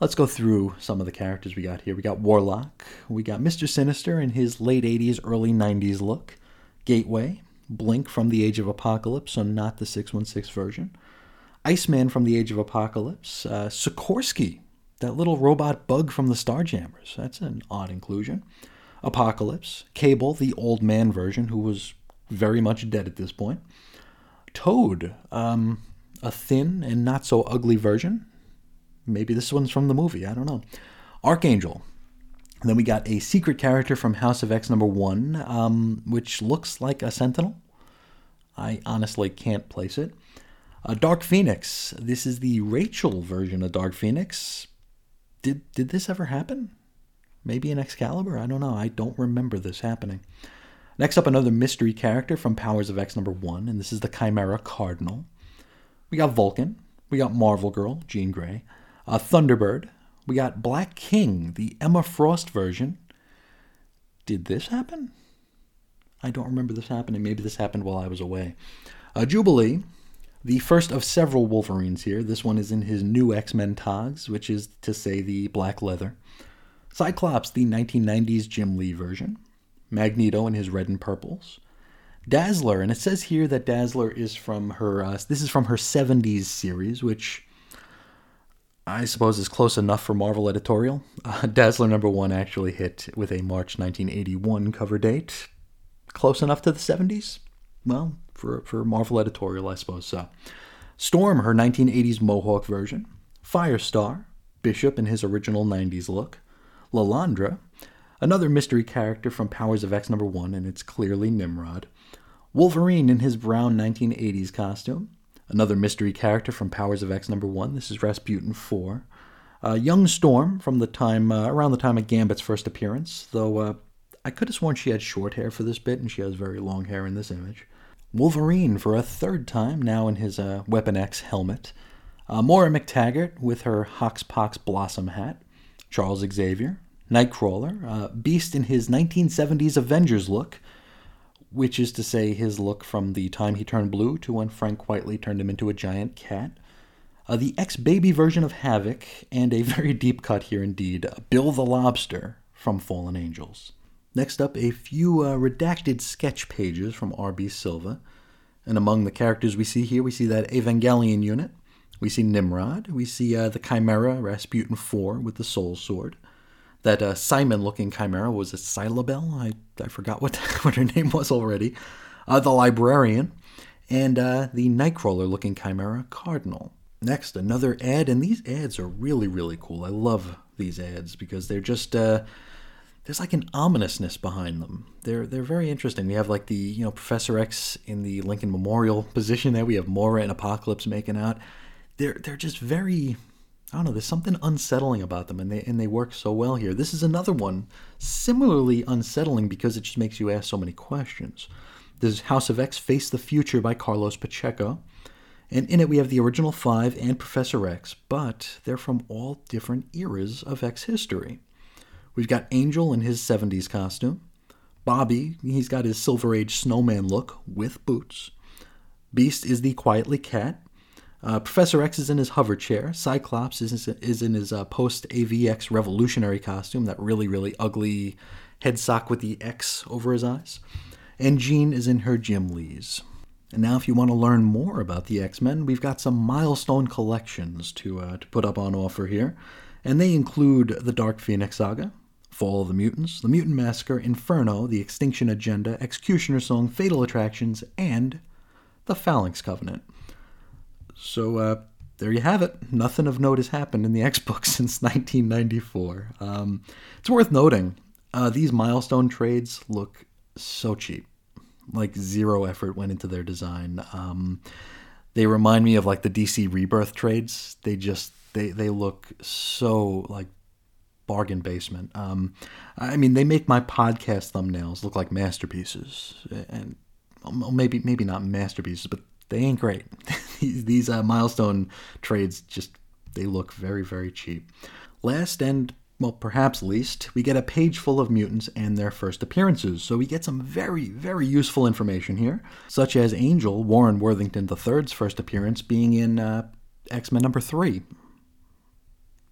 let's go through some of the characters we got here. We got Warlock, we got Mister Sinister in his late '80s, early '90s look, Gateway, Blink from the Age of Apocalypse, so not the 616 version. Iceman from the Age of Apocalypse, uh, Sikorsky, that little robot bug from the Starjammers. That's an odd inclusion. Apocalypse, Cable, the old man version, who was very much dead at this point. Toad, um, a thin and not so ugly version. Maybe this one's from the movie, I don't know. Archangel. And then we got a secret character from House of X number one, um, which looks like a Sentinel. I honestly can't place it. Uh, Dark Phoenix. This is the Rachel version of Dark Phoenix. Did did this ever happen? Maybe in Excalibur? I don't know. I don't remember this happening. Next up, another mystery character from Powers of X number one, and this is the Chimera Cardinal. We got Vulcan. We got Marvel Girl, Jean Grey. Uh, Thunderbird. We got Black King, the Emma Frost version. Did this happen? I don't remember this happening. Maybe this happened while I was away. Uh, Jubilee, the first of several Wolverines here. This one is in his new X Men togs, which is to say the black leather. Cyclops, the 1990s Jim Lee version. Magneto in his red and purples. Dazzler, and it says here that Dazzler is from her, uh, this is from her 70s series, which I suppose is close enough for Marvel editorial. Uh, Dazzler number one actually hit with a March 1981 cover date. Close enough to the 70s? Well, for, for Marvel editorial, I suppose so. Storm, her 1980s Mohawk version. Firestar, Bishop in his original 90s look. Lilandra, another mystery character from Powers of X number 1, and it's clearly Nimrod. Wolverine in his brown 1980s costume. Another mystery character from Powers of X number 1, this is Rasputin 4. Uh, young Storm from the time uh, around the time of Gambit's first appearance, though uh, I could have sworn she had short hair for this bit, and she has very long hair in this image. Wolverine for a third time, now in his uh, Weapon X helmet. Uh, Moira MacTaggert with her Hoxpox Blossom hat. Charles Xavier. Nightcrawler. Uh, Beast in his 1970s Avengers look, which is to say his look from the time he turned blue to when Frank Quitely turned him into a giant cat. Uh, the ex baby version of Havoc, and a very deep cut here indeed, Bill the Lobster from Fallen Angels. Next up, a few uh, redacted sketch pages from R.B. Silva. And among the characters we see here, we see that Evangelion unit. We see Nimrod. We see uh, the Chimera, Rasputin 4 with the Soul Sword. That uh, Simon looking Chimera was a Cylobel. I, I forgot what, what her name was already. Uh, the Librarian. And uh, the Nightcrawler looking Chimera Cardinal. Next, another ad. And these ads are really, really cool. I love these ads because they're just uh, there's like an ominousness behind them. They're they're very interesting. We have like the you know Professor X in the Lincoln Memorial position there. We have Moira and Apocalypse making out. They're they're just very I don't know. There's something unsettling about them, and they and they work so well here. This is another one similarly unsettling because it just makes you ask so many questions. This House of X Face the Future by Carlos Pacheco. And in it, we have the original five and Professor X, but they're from all different eras of X history. We've got Angel in his 70s costume. Bobby, he's got his Silver Age snowman look with boots. Beast is the Quitely cat. Uh, Professor X is in his hover chair. Cyclops is, is in his uh, post AVX revolutionary costume, that really, really ugly head sock with the X over his eyes. And Jean is in her Jim Lee's. And now, if you want to learn more about the X Men, we've got some milestone collections to, uh, to put up on offer here. And they include the Dark Phoenix Saga, Fall of the Mutants, The Mutant Massacre, Inferno, The Extinction Agenda, Executioner Song, Fatal Attractions, and The Phalanx Covenant. So, uh, there you have it. Nothing of note has happened in the X books since 1994. Um, it's worth noting uh, these milestone trades look so cheap. Like zero effort went into their design. Um, they remind me of like the DC Rebirth trades. They just they they look so like bargain basement. Um, I mean, they make my podcast thumbnails look like masterpieces, and maybe maybe not masterpieces, but they ain't great. These uh, milestone trades just they look very very cheap. Last and well, perhaps least, we get a page full of mutants and their first appearances. So we get some very, very useful information here, such as Angel, Warren Worthington III's first appearance being in uh, X Men number three.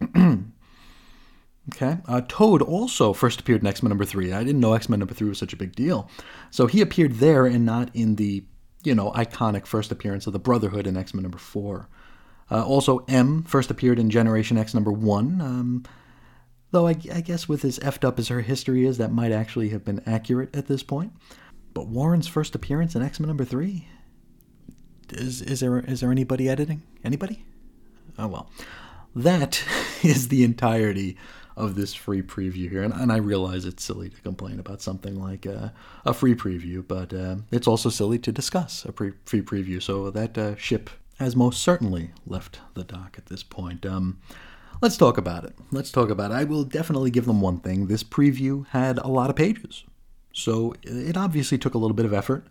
okay. Uh, Toad also first appeared in X Men number three. I didn't know X Men number three was such a big deal. So he appeared there and not in the, you know, iconic first appearance of the Brotherhood in X Men number four. Uh, also, M first appeared in Generation X number one. Um, Though I, I guess with as effed up as her history is, that might actually have been accurate at this point. But Warren's first appearance in X Men number three? Is is there is there anybody editing? Anybody? Oh well. That is the entirety of this free preview here. And, and I realize it's silly to complain about something like uh, a free preview, but uh, it's also silly to discuss a pre- free preview. So that uh, ship has most certainly left the dock at this point. Um, Let's talk about it. Let's talk about it. I will definitely give them one thing. This preview had a lot of pages. So it obviously took a little bit of effort.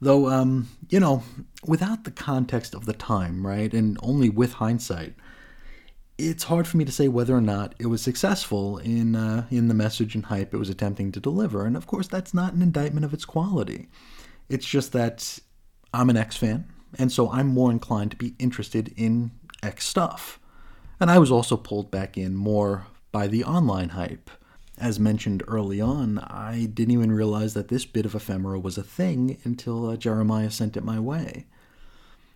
Though, um, you know, without the context of the time, right, and only with hindsight, it's hard for me to say whether or not it was successful in uh, in the message and hype it was attempting to deliver. And of course, that's not an indictment of its quality. It's just that I'm an X fan, and so I'm more inclined to be interested in X stuff. And I was also pulled back in more by the online hype. As mentioned early on, I didn't even realize that this bit of ephemera was a thing until uh, Jeremiah sent it my way.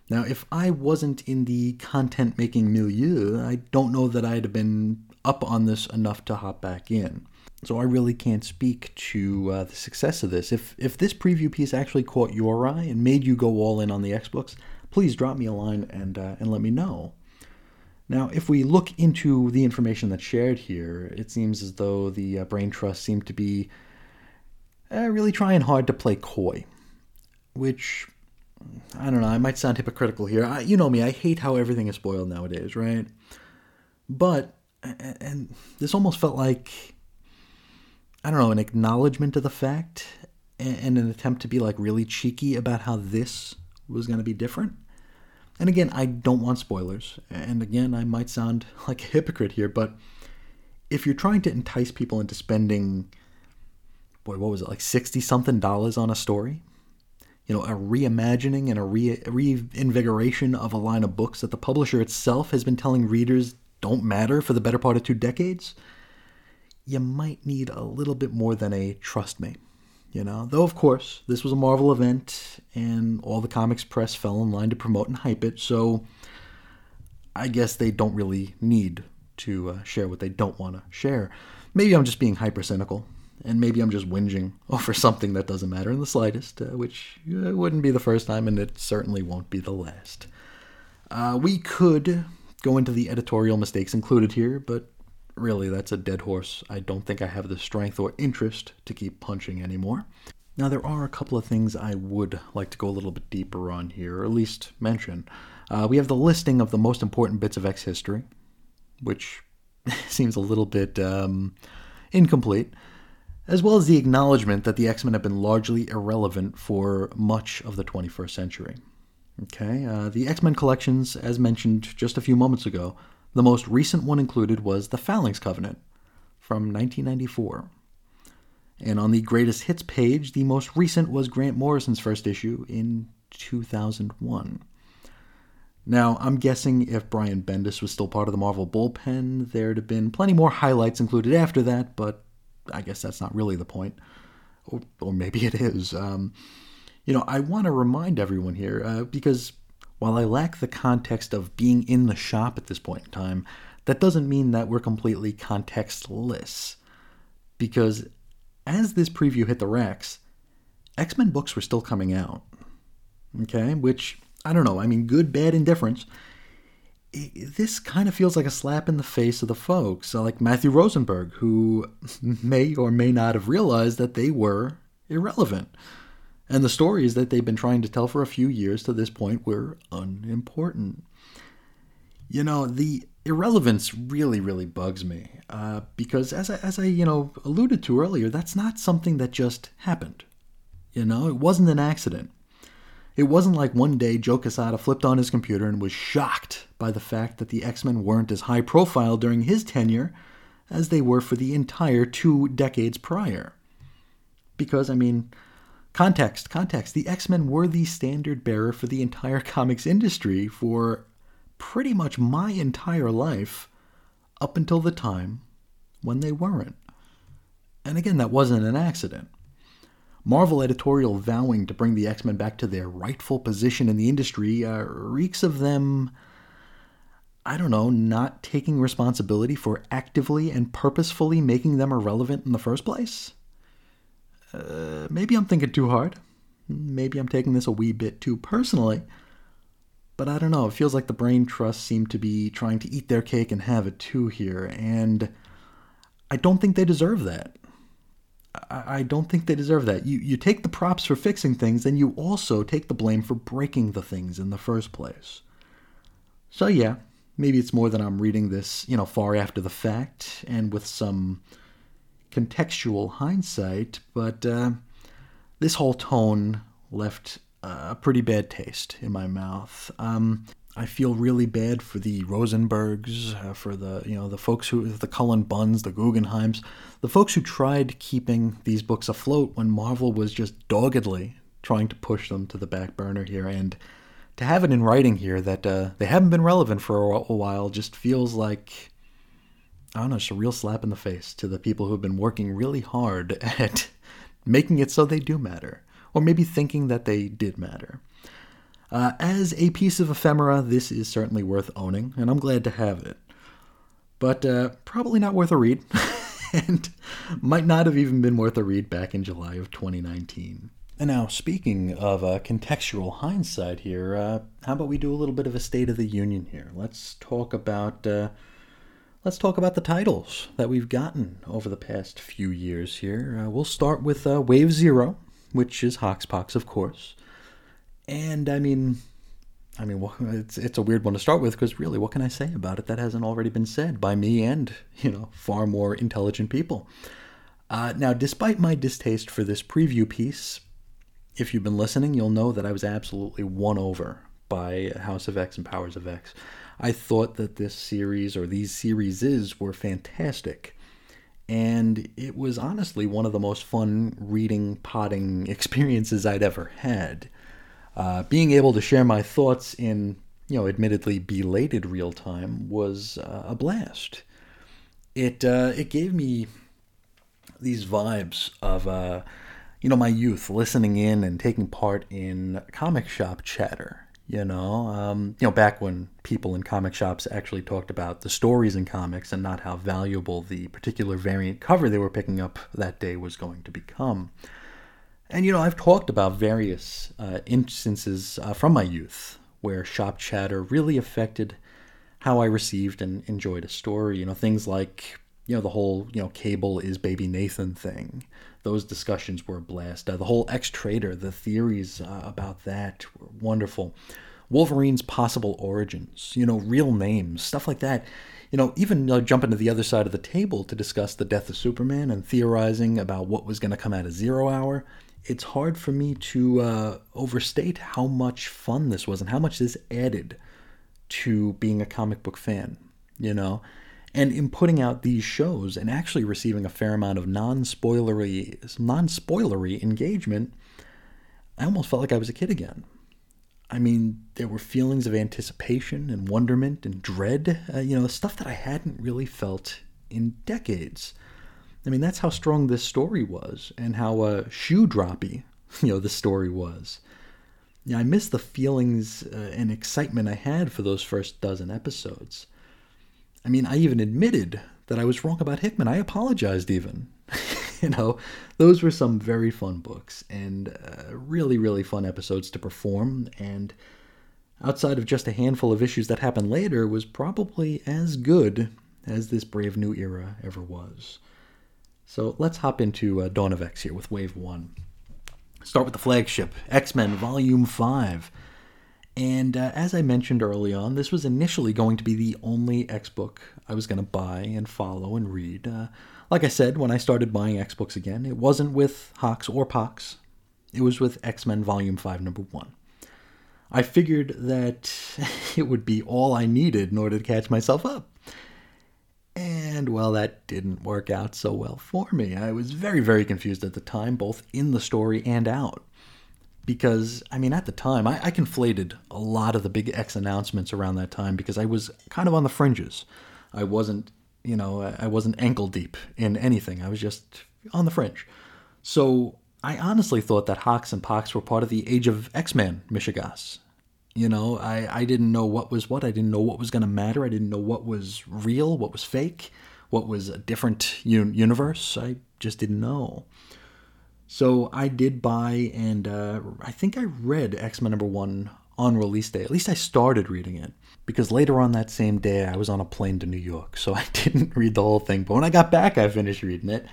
Now, if I wasn't in the content making milieu, I don't know that I'd have been up on this enough to hop back in. So I really can't speak to uh, the success of this. If if this preview piece actually caught your eye and made you go all in on the X books, please drop me a line and uh, and let me know. Now, if we look into the information that's shared here, it seems as though the uh, Brain Trust seemed to be uh, really trying hard to play coy, which I don't know. I might sound hypocritical here. I, you know me. I hate how everything is spoiled nowadays, right? But and this almost felt like I don't know an acknowledgement of the fact and an attempt to be like really cheeky about how this was going to be different. And again, I don't want spoilers. And again, I might sound like a hypocrite here, but if you're trying to entice people into spending, boy, what was it, like 60 something dollars on a story? You know, a reimagining and a re- reinvigoration of a line of books that the publisher itself has been telling readers don't matter for the better part of two decades, you might need a little bit more than a trust me. You know, though of course this was a Marvel event, and all the comics press fell in line to promote and hype it. So I guess they don't really need to uh, share what they don't want to share. Maybe I'm just being hyper cynical, and maybe I'm just whinging over something that doesn't matter in the slightest, uh, which uh, wouldn't be the first time, and it certainly won't be the last. Uh, we could go into the editorial mistakes included here, but really, that's a dead horse. I don't think I have the strength or interest to keep punching anymore. Now, there are a couple of things I would like to go a little bit deeper on here, or at least mention. Uh, we have the listing of the most important bits of X history, which seems a little bit um, incomplete, as well as the acknowledgement that the X Men have been largely irrelevant for much of the 21st century. Okay, uh, the X Men collections, as mentioned just a few moments ago, the most recent one included was the Phalanx Covenant from 1994. And on the greatest hits page, the most recent was Grant Morrison's first issue in 2001. Now, I'm guessing if Brian Bendis was still part of the Marvel bullpen, there'd have been plenty more highlights included after that, but I guess that's not really the point. Or, or maybe it is. Um, you know, I want to remind everyone here, uh, because while I lack the context of being in the shop at this point in time, that doesn't mean that we're completely contextless. Because as this preview hit the racks, X Men books were still coming out. Okay, which, I don't know, I mean, good, bad, indifference. This kind of feels like a slap in the face of the folks, like Matthew Rosenberg, who may or may not have realized that they were irrelevant and the stories that they've been trying to tell for a few years to this point were unimportant. You know, the irrelevance really, really bugs me uh, because, as I, as I, you know, alluded to earlier, that's not something that just happened. You know, it wasn't an accident. It wasn't like one day Joe Quesada flipped on his computer and was shocked by the fact that the X Men weren't as high profile during his tenure as they were for the entire two decades prior. Because, I mean, context, context, the X Men were the standard bearer for the entire comics industry for pretty much my entire life up until the time when they weren't. And again, that wasn't an accident. Marvel editorial vowing to bring the X Men back to their rightful position in the industry uh, reeks of them, I don't know, not taking responsibility for actively and purposefully making them irrelevant in the first place? Uh, maybe I'm thinking too hard. Maybe I'm taking this a wee bit too personally. But I don't know, it feels like the brain trust seem to be trying to eat their cake and have it too here, and I don't think they deserve that. I don't think they deserve that. You you take the props for fixing things, then you also take the blame for breaking the things in the first place. So yeah, maybe it's more than I'm reading this, you know, far after the fact and with some contextual hindsight, but uh, this whole tone left a pretty bad taste in my mouth. Um, I feel really bad for the Rosenbergs, uh, for the you know the folks who the Cullen Bunns, the Guggenheims, the folks who tried keeping these books afloat when Marvel was just doggedly trying to push them to the back burner here, and to have it in writing here that uh, they haven't been relevant for a, a while just feels like I don't know, it's a real slap in the face to the people who have been working really hard at making it so they do matter, or maybe thinking that they did matter. Uh, as a piece of ephemera, this is certainly worth owning, and I'm glad to have it. But uh, probably not worth a read, and might not have even been worth a read back in July of 2019. And now, speaking of uh, contextual hindsight here, uh, how about we do a little bit of a State of the Union here? Let's talk about uh, let's talk about the titles that we've gotten over the past few years here. Uh, we'll start with Wave Zero, which is Hoxpox, of course. And I mean, I mean, it's it's a weird one to start with because really, what can I say about it that hasn't already been said by me and you know far more intelligent people? Uh, now, despite my distaste for this preview piece, if you've been listening, you'll know that I was absolutely won over by House of X and Powers of X. I thought that this series or these series is were fantastic. And it was honestly one of the most fun reading potting experiences I'd ever had. Uh, being able to share my thoughts in, you know, admittedly belated real time was uh, a blast. It uh, it gave me these vibes of, uh, you know, my youth listening in and taking part in comic shop chatter. You know, um, you know, back when people in comic shops actually talked about the stories in comics and not how valuable the particular variant cover they were picking up that day was going to become. And you know, I've talked about various uh, instances uh, from my youth where shop chatter really affected how I received and enjoyed a story. You know, things like you know the whole you know Cable is Baby Nathan thing. Those discussions were a blast. Uh, the whole X Traitor, the theories uh, about that were wonderful. Wolverine's possible origins, you know, real names, stuff like that. You know, even uh, jumping to the other side of the table to discuss the death of Superman and theorizing about what was going to come out of Zero Hour it's hard for me to uh, overstate how much fun this was and how much this added to being a comic book fan, you know? And in putting out these shows and actually receiving a fair amount of non-spoilery non-spoilery engagement, I almost felt like I was a kid again. I mean, there were feelings of anticipation and wonderment and dread, uh, you know, stuff that I hadn't really felt in decades. I mean, that's how strong this story was, and how uh, shoe droppy, you know, the story was. Yeah, I miss the feelings uh, and excitement I had for those first dozen episodes. I mean, I even admitted that I was wrong about Hickman. I apologized even. you know, those were some very fun books and uh, really, really fun episodes to perform. And outside of just a handful of issues that happened later, was probably as good as this Brave New Era ever was. So let's hop into uh, Dawn of X here with Wave 1. Start with the flagship, X Men Volume 5. And uh, as I mentioned early on, this was initially going to be the only X book I was going to buy and follow and read. Uh, like I said, when I started buying X books again, it wasn't with Hox or Pox, it was with X Men Volume 5, Number 1. I figured that it would be all I needed in order to catch myself up. And well, that didn't work out so well for me. I was very, very confused at the time, both in the story and out. Because, I mean, at the time, I, I conflated a lot of the big X announcements around that time because I was kind of on the fringes. I wasn't, you know, I wasn't ankle deep in anything. I was just on the fringe. So I honestly thought that Hox and Pox were part of the Age of X-Men Mishegas. You know, I, I didn't know what was what. I didn't know what was going to matter. I didn't know what was real, what was fake, what was a different un- universe. I just didn't know. So I did buy, and uh, I think I read X Men number one on release day. At least I started reading it because later on that same day I was on a plane to New York, so I didn't read the whole thing. But when I got back, I finished reading it,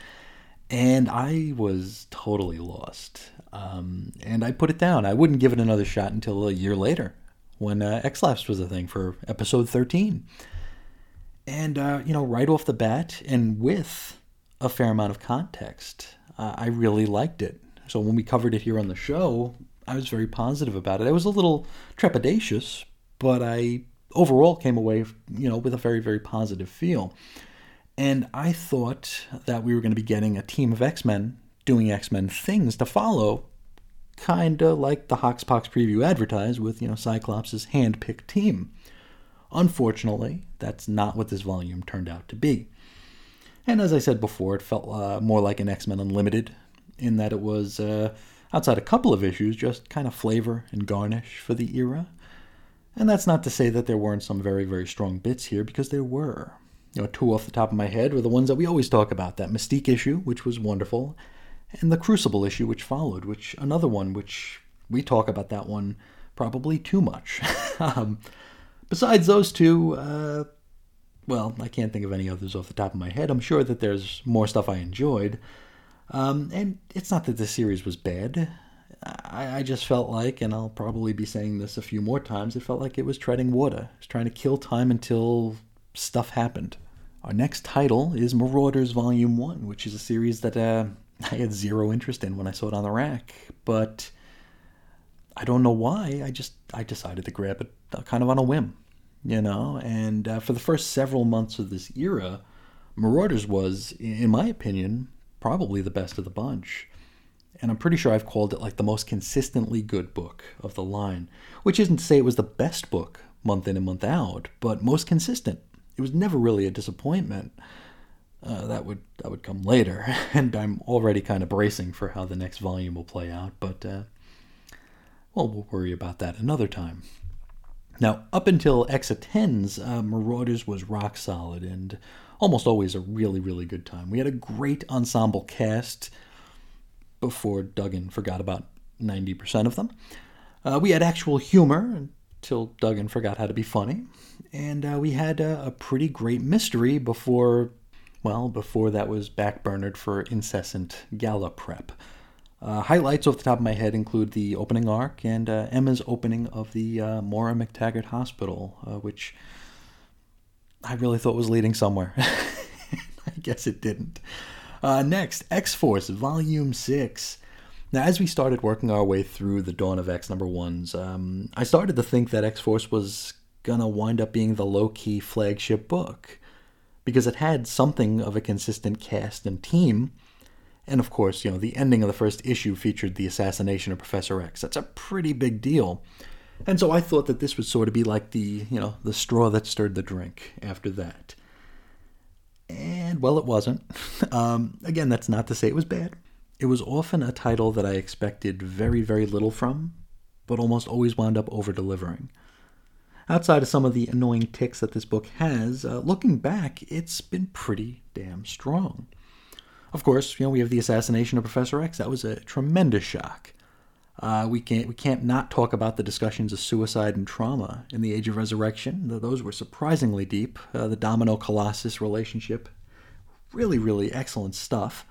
and I was totally lost. Um, and I put it down. I wouldn't give it another shot until a year later when uh, X-Lapsed was a thing for episode 13. And, uh, you know, right off the bat and with a fair amount of context, uh, I really liked it. So when we covered it here on the show, I was very positive about it. I was a little trepidatious, but I overall came away, you know, with a very, very positive feel. And I thought that we were going to be getting a team of X Men doing X Men things to follow, kind of like the Hoxpox preview advertised with, you know, Cyclops' hand picked team. Unfortunately, that's not what this volume turned out to be. And as I said before, it felt uh, more like an X Men Unlimited in that it was, uh, outside a couple of issues, just kind of flavor and garnish for the era. And that's not to say that there weren't some very, very strong bits here, because there were you know, two off the top of my head were the ones that we always talk about. That Mystique issue, which was wonderful, and the Crucible issue, which followed, which another one, which we talk about that one probably too much. um, besides those two, uh, well, I can't think of any others off the top of my head. I'm sure that there's more stuff I enjoyed. Um, and it's not that the series was bad. I, I, just felt like, and I'll probably be saying this a few more times, it felt like it was treading water. It was trying to kill time until stuff happened. Our next title is Marauders Volume 1, which is a series that uh, I had zero interest in when I saw it on the rack, but I don't know why. I just I decided to grab it uh, kind of on a whim, you know. And uh, for the first several months of this era, Marauders was, in my opinion, probably the best of the bunch. And I'm pretty sure I've called it like the most consistently good book of the line, which isn't to say it was the best book month in and month out, but most consistent it was never really a disappointment. Uh, that would that would come later, and I'm already kind of bracing for how the next volume will play out. But uh, well, we'll worry about that another time. Now, up until X attends, uh, Marauders was rock solid and almost always a really really good time. We had a great ensemble cast before Duggan forgot about ninety percent of them. Uh, we had actual humor till Duggan forgot how to be funny. And uh, we had a, pretty great mystery before, well, before that was backburnered for incessant gala prep. Uh, highlights off the top of my head include the opening arc and uh, Emma's opening of the uh, Moira MacTaggert Hospital, uh, which I really thought was leading somewhere. I guess it didn't. Uh, next, X Force Volume 6. Now, as we started working our way through the Dawn of X number ones, um, I started to think that X Force was gonna wind up being the low key flagship book because it had something of a consistent cast and team. And of course, you know, the ending of the first issue featured the assassination of Professor X. That's a pretty big deal. And so I thought that this would sort of be like the, you know, the straw that stirred the drink after that. And, well, it wasn't. Um, again, that's not to say it was bad. It was often a title that I expected very, very little from, but almost always wound up over delivering. Outside of some of the annoying ticks that this book has, uh, looking back, it's been pretty damn strong. Of course, you know, we have the assassination of Professor X. That was a tremendous shock. Uh, we can't we can't not talk about the discussions of suicide and trauma in the Age of Resurrection. Those were surprisingly deep. Uh, the Domino Colossus relationship, really really excellent stuff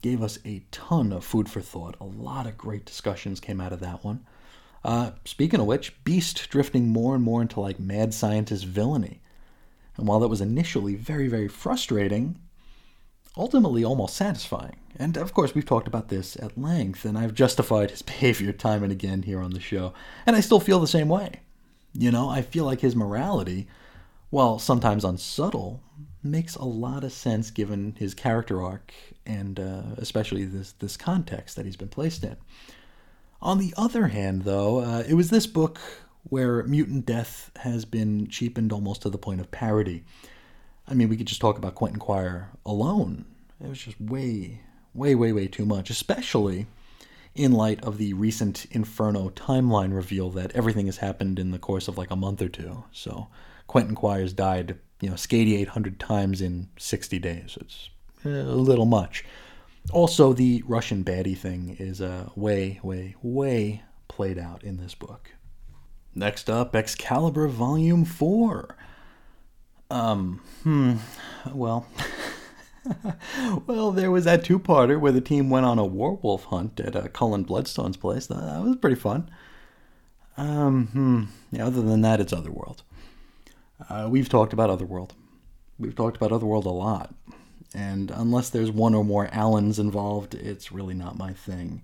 gave us a ton of food for thought. A lot of great discussions came out of that one. Uh, speaking of which, Beast drifting more and more into like mad scientist villainy. And while that was initially very, very frustrating, ultimately almost satisfying. And of course, we've talked about this at length, and I've justified his behavior time and again here on the show. And I still feel the same way. You know, I feel like his morality, while sometimes unsubtle, makes a lot of sense given his character arc and uh, especially this this context that he's been placed in. On the other hand, though, uh, it was this book where mutant death has been cheapened almost to the point of parody. I mean, we could just talk about Quentin Quire alone. It was just way, way, way, way too much, especially in light of the recent Inferno timeline reveal that everything has happened in the course of like a month or two. So Quentin Quire's died, you know, skady 800 times in 60 days. It's a little much. Also, the Russian baddie thing is uh, way, way, way played out in this book. Next up, Excalibur Volume 4. Um, hmm, well. well, there was that two parter where the team went on a werewolf hunt at uh, Cullen Bloodstone's place. That was pretty fun. Um, hmm, yeah, other than that, it's Otherworld. Uh, we've talked about Otherworld. We've talked about Otherworld a lot. And unless there's one or more Allens involved, it's really not my thing.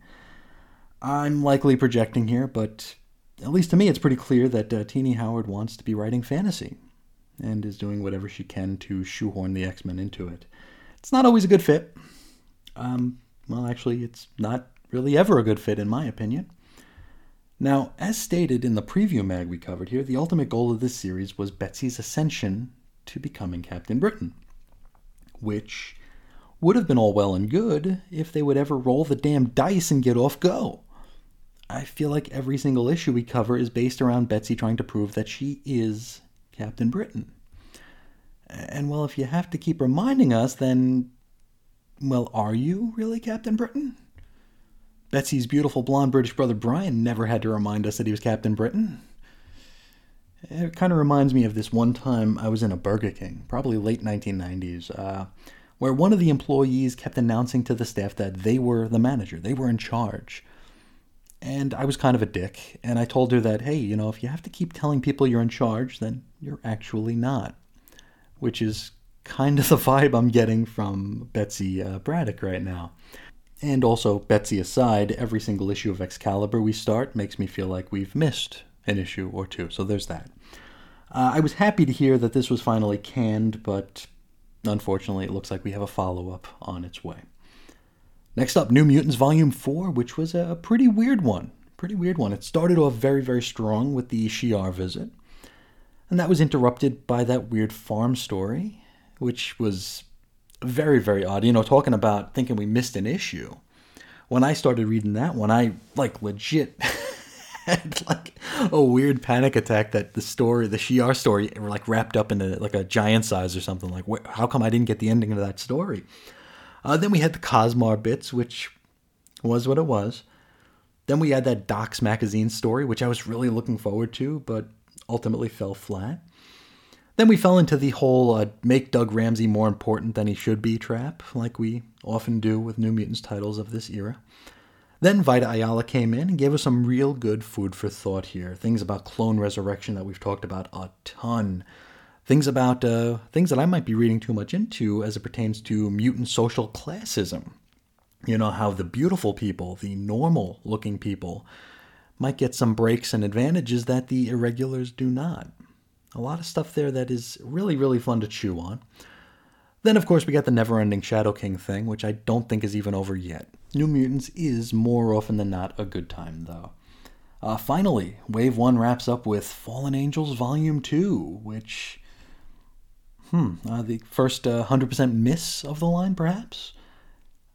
I'm likely projecting here, but at least to me, it's pretty clear that uh, Tini Howard wants to be writing fantasy and is doing whatever she can to shoehorn the X Men into it. It's not always a good fit. Um, well, actually, it's not really ever a good fit, in my opinion. Now, as stated in the preview mag we covered here, the ultimate goal of this series was Betsy's ascension to becoming Captain Britain, which would have been all well and good if they would ever roll the damn dice and get off go. I feel like every single issue we cover is based around Betsy trying to prove that she is Captain Britain. And well, if you have to keep reminding us, then, well, are you really Captain Britain? Betsy's beautiful blonde British brother Brian never had to remind us that he was Captain Britain. It kind of reminds me of this one time I was in a Burger King, probably late 1990s, uh, where one of the employees kept announcing to the staff that they were the manager, they were in charge. And I was kind of a dick, and I told her that, hey, you know, if you have to keep telling people you're in charge, then you're actually not. Which is kind of the vibe I'm getting from Betsy uh, Braddock right now. And also, Betsy aside, every single issue of Excalibur we start makes me feel like we've missed an issue or two, so there's that. Uh, I was happy to hear that this was finally canned, but unfortunately, it looks like we have a follow up on its way. Next up, New Mutants Volume 4, which was a pretty weird one. Pretty weird one. It started off very, very strong with the Shi'ar visit, and that was interrupted by that weird farm story, which was very, very odd. You know, talking about thinking we missed an issue. When I started reading that one, I, like, legit had, like, a weird panic attack that the story, the Shi'ar story, like, wrapped up in, a, like, a giant size or something. Like, wh- how come I didn't get the ending of that story? Uh, then we had the Cosmar bits, which was what it was. Then we had that Docs magazine story, which I was really looking forward to, but ultimately fell flat. Then we fell into the whole uh, make Doug Ramsey more important than he should be trap, like we often do with New Mutants titles of this era. Then Vita Ayala came in and gave us some real good food for thought here. Things about clone resurrection that we've talked about a ton things about uh, things that I might be reading too much into as it pertains to mutant social classism. You know, how the beautiful people, the normal looking people, might get some breaks and advantages that the irregulars do not. A lot of stuff there that is really, really fun to chew on. Then, of course, we got the never ending Shadow King thing, which I don't think is even over yet. New Mutants is more often than not a good time, though. Uh, finally, Wave 1 wraps up with Fallen Angels Volume 2, which Hmm, uh, the first uh, 100% miss of the line, perhaps?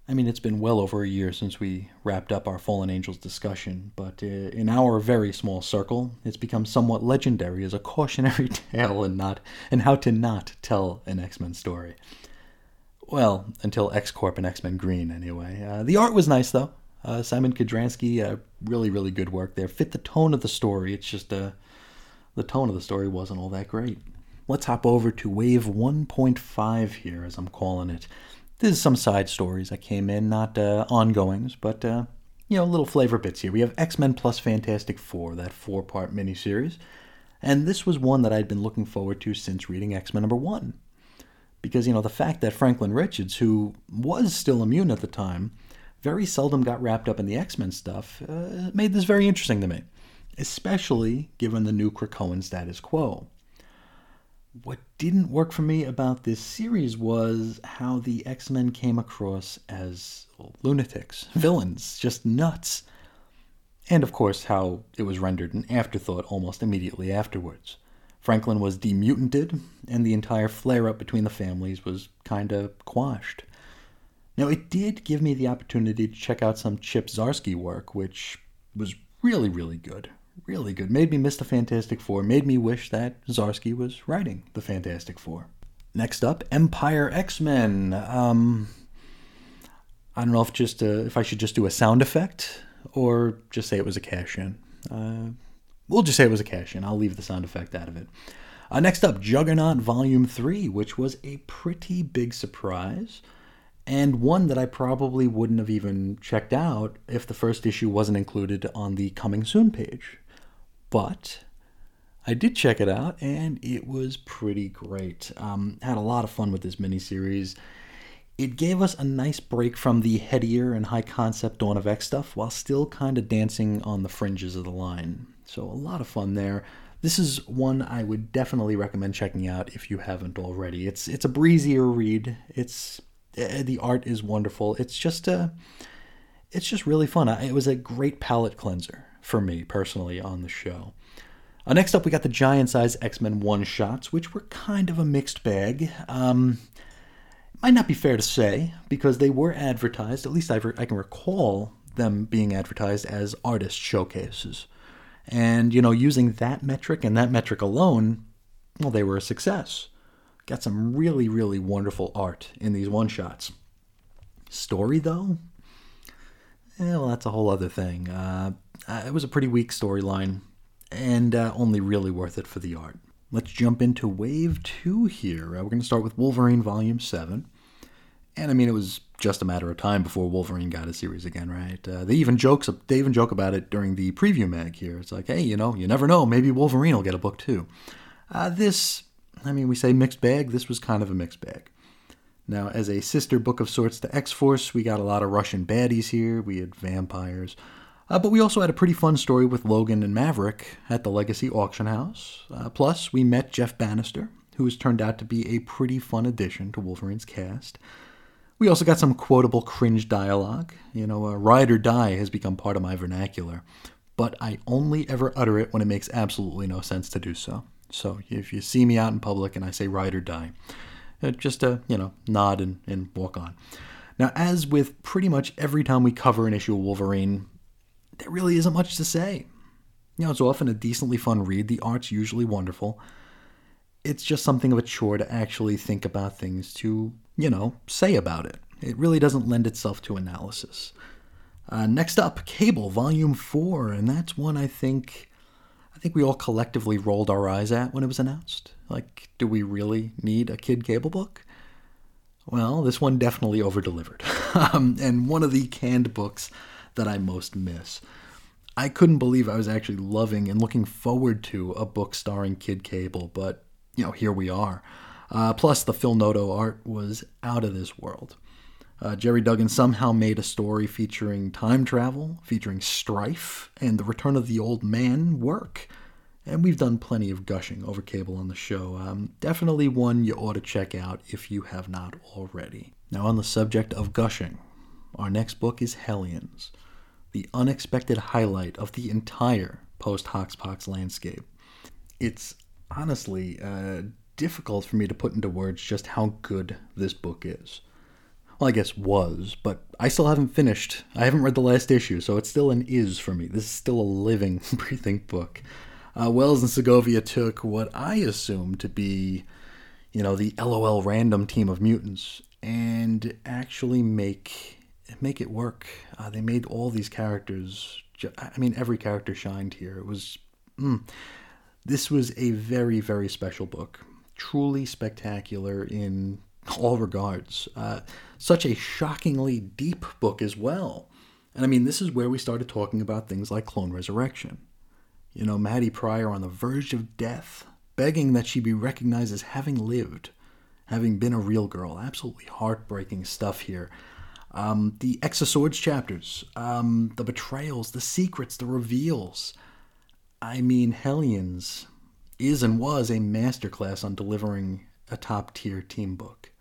I mean, it's been well over a year since we wrapped up our Fallen Angels discussion, but uh, in our very small circle, it's become somewhat legendary as a cautionary tale in not and how to not tell an X-Men story. Well, until X Corp and X Men Green, anyway. Uh, the art was nice, though. Uh, Szymon Kudranski, uh, really, really good work there. Fit the tone of the story. It's just uh, the tone of the story wasn't all that great let's hop over to wave 1.5 here, as I'm calling it. This is some side stories that came in, not uh, ongoings, but uh, you know, little flavor bits here. We have X Men plus Fantastic Four, that four part miniseries, and this was one that I'd been looking forward to since reading X Men number one. Because, you know, the fact that Franklin Richards, who was still immune at the time, very seldom got wrapped up in the X Men stuff, uh, made this very interesting to me, especially given the new Krakoan status quo. what didn't work for me about this series was how the X Men came across as lunatics, villains, just nuts. And of course, how it was rendered an afterthought almost immediately afterwards. Franklin was demutanted, and the entire flare up between the families was kinda quashed. Now, it did give me the opportunity to check out some Chip Zdarsky work, which was really, really good really good. Made me miss the Fantastic Four. Made me wish that Zdarsky was writing the Fantastic Four. Next up, Empyre X Men. Um, I don't know if just uh, if I should just do a sound effect or just say it was a cash in. Uh, we'll just say it was a cash in. I'll leave the sound effect out of it. Uh, next up, Juggernaut Volume 3, which was a pretty big surprise and one that I probably wouldn't have even checked out if the first issue wasn't included on the coming soon page. But I did check it out, and it was pretty great. Um, had a lot of fun with this miniseries. It gave us a nice break from the headier and high concept Dawn of X stuff while still kind of dancing on the fringes of the line. So, a lot of fun there. This is one I would definitely recommend checking out if you haven't already. It's it's a breezier read. It's uh, the art is wonderful. It's just a it's just really fun. It was a great palate cleanser for me personally on the show. Uh, next up, we got the giant size X Men one shots, which were kind of a mixed bag. Um, might not be fair to say because they were advertised, at least I, I can recall them being advertised as artist showcases. And, you know, using that metric and that metric alone, well, they were a success. Got some really, really wonderful art in these one shots. Story, though? Eh, well, that's a whole other thing. Uh, uh, it was a pretty weak storyline, and uh, only really worth it for the art. Let's jump into Wave 2 here. Uh, we're going to start with Wolverine Volume 7. And I mean, it was just a matter of time before Wolverine got a series again, right? Uh, they even jokes they even joke about it during the preview mag here. It's like, hey, you know, you never know, maybe Wolverine will get a book too. Uh, this, I mean, we say mixed bag. This was kind of a mixed bag. Now, as a sister book of sorts to X Force, we got a lot of Russian baddies here. We had vampires, uh, but we also had a pretty fun story with Logan and Maverick at the Legacy Auction House. Uh, plus, we met Jeff Bannister, who has turned out to be a pretty fun addition to Wolverine's cast. We also got some quotable cringe dialogue. You know, uh, ride or die has become part of my vernacular, but I only ever utter it when it makes absolutely no sense to do so. So if you see me out in public and I say ride or die, uh, just a, you know, nod and, and walk on. Now, as with pretty much every time we cover an issue of Wolverine, there really isn't much to say. You know, it's often a decently fun read. The art's usually wonderful. It's just something of a chore to actually think about things to, you know, say about it. It really doesn't lend itself to analysis. Uh, next up, Cable Volume 4, and that's one I think I think we all collectively rolled our eyes at when it was announced. Like, do we really need a kid cable book? Well, this one definitely over-delivered. um, and one of the canned books that I most miss. I couldn't believe I was actually loving and looking forward to a book starring Kid Cable, but you know, here we are. Uh, plus, the Phil Noto art was out of this world. Uh, Gerry Duggan somehow made a story featuring time travel, featuring strife, and the return of the old man work. And we've done plenty of gushing over cable on the show. Um, definitely one you ought to check out if you have not already. Now, on the subject of gushing, our next book is Hellions the unexpected highlight of the entire post Hoxpox landscape. It's honestly uh, difficult for me to put into words just how good this book is. Well, I guess was, but I still haven't finished. I haven't read the last issue, so it's still an is for me. This is still a living, breathing book. Uh, Wells and Segovia took what I assume to be, you know, the LOL random team of mutants and actually make make it work. Uh, they made all these characters. I mean, every character shined here. It was. Mm, this was a very, very special book. Truly spectacular in all regards. Uh, such a shockingly deep book as well. And I mean, this is where we started talking about things like Clone Resurrection. You know, Maddie Pryor on the verge of death, begging that she be recognized as having lived, having been a real girl. Absolutely heartbreaking stuff here. Um, the X of Swords chapters, um, the betrayals, the secrets, the reveals. I mean, Hellions. Is and was a masterclass on delivering a top tier team book.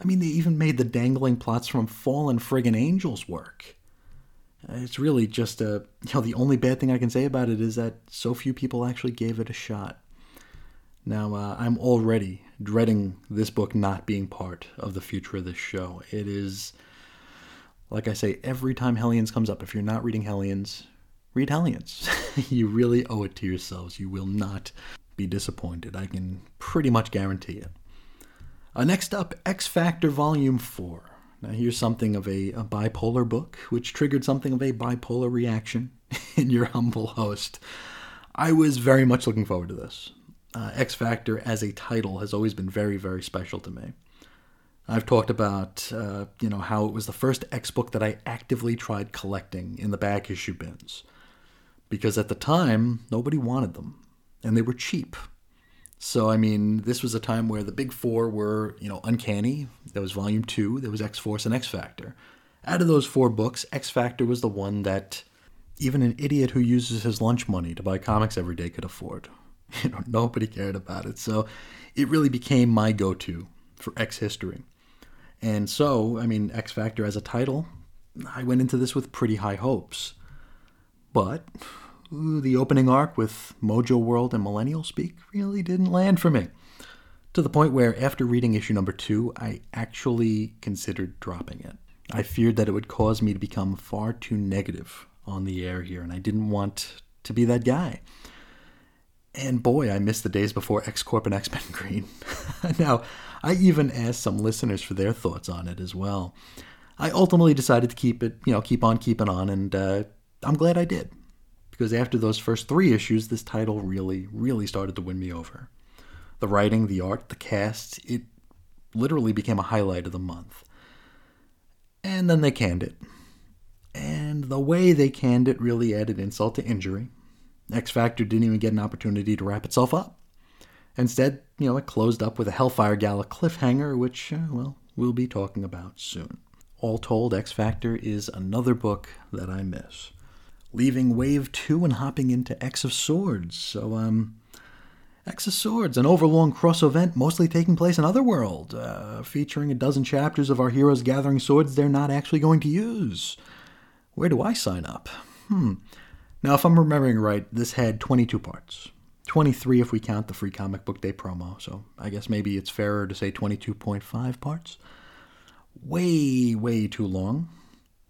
I mean, they even made the dangling plots from Fallen Friggin' Angels work. It's really just a, you know, the only bad thing I can say about it is that so few people actually gave it a shot. Now, uh, I'm already dreading this book not being part of the future of this show. It is, like I say, every time Hellions comes up, if you're not reading Hellions, read Hellions. you really owe it to yourselves. You will not be disappointed. I can pretty much guarantee it. Uh, next up, X Factor Volume 4. Now, here's something of a, a bipolar book, which triggered something of a bipolar reaction in your humble host. I was very much looking forward to this. Uh, X Factor as a title has always been very, very special to me. I've talked about, uh, you know, how it was the first X book that I actively tried collecting in the back issue bins, because at the time nobody wanted them, and they were cheap. So I mean, this was a time where the big four were, you know, Uncanny. There was Volume Two. There was X Force and X Factor. Out of those four books, X Factor was the one that even an idiot who uses his lunch money to buy comics every day could afford. You know, nobody cared about it. So it really became my go-to for X history. And so, I mean, X Factor as a title, I went into this with pretty high hopes. But the opening arc with Mojo World and Millennial Speak really didn't land for me. To the point where, after reading issue number two, I actually considered dropping it. I feared that it would cause me to become far too negative on the air here, and I didn't want to be that guy. And boy, I miss the days before X Corp and X Men Green. now, I even asked some listeners for their thoughts on it as well. I ultimately decided to keep it, you know, keep on keeping on, and uh, I'm glad I did because after those first three issues, this title really, really started to win me over. The writing, the art, the cast, it literally became a highlight of the month. And then they canned it. And the way they canned it really added insult to injury. X Factor didn't even get an opportunity to wrap itself up. Instead, you know, it closed up with a Hellfire Gala cliffhanger, which, uh, well, we'll be talking about soon. All told, X Factor is another book that I miss leaving Wave 2 and hopping into X of Swords. So, um, X of Swords, an overlong cross event mostly taking place in Otherworld, uh, featuring a dozen chapters of our heroes gathering swords they're not actually going to use. Where do I sign up? Hmm. Now, if I'm remembering right, this had 22 parts. 23 if we count the free comic book day promo, so I guess maybe it's fairer to say 22.5 parts. Way, way too long.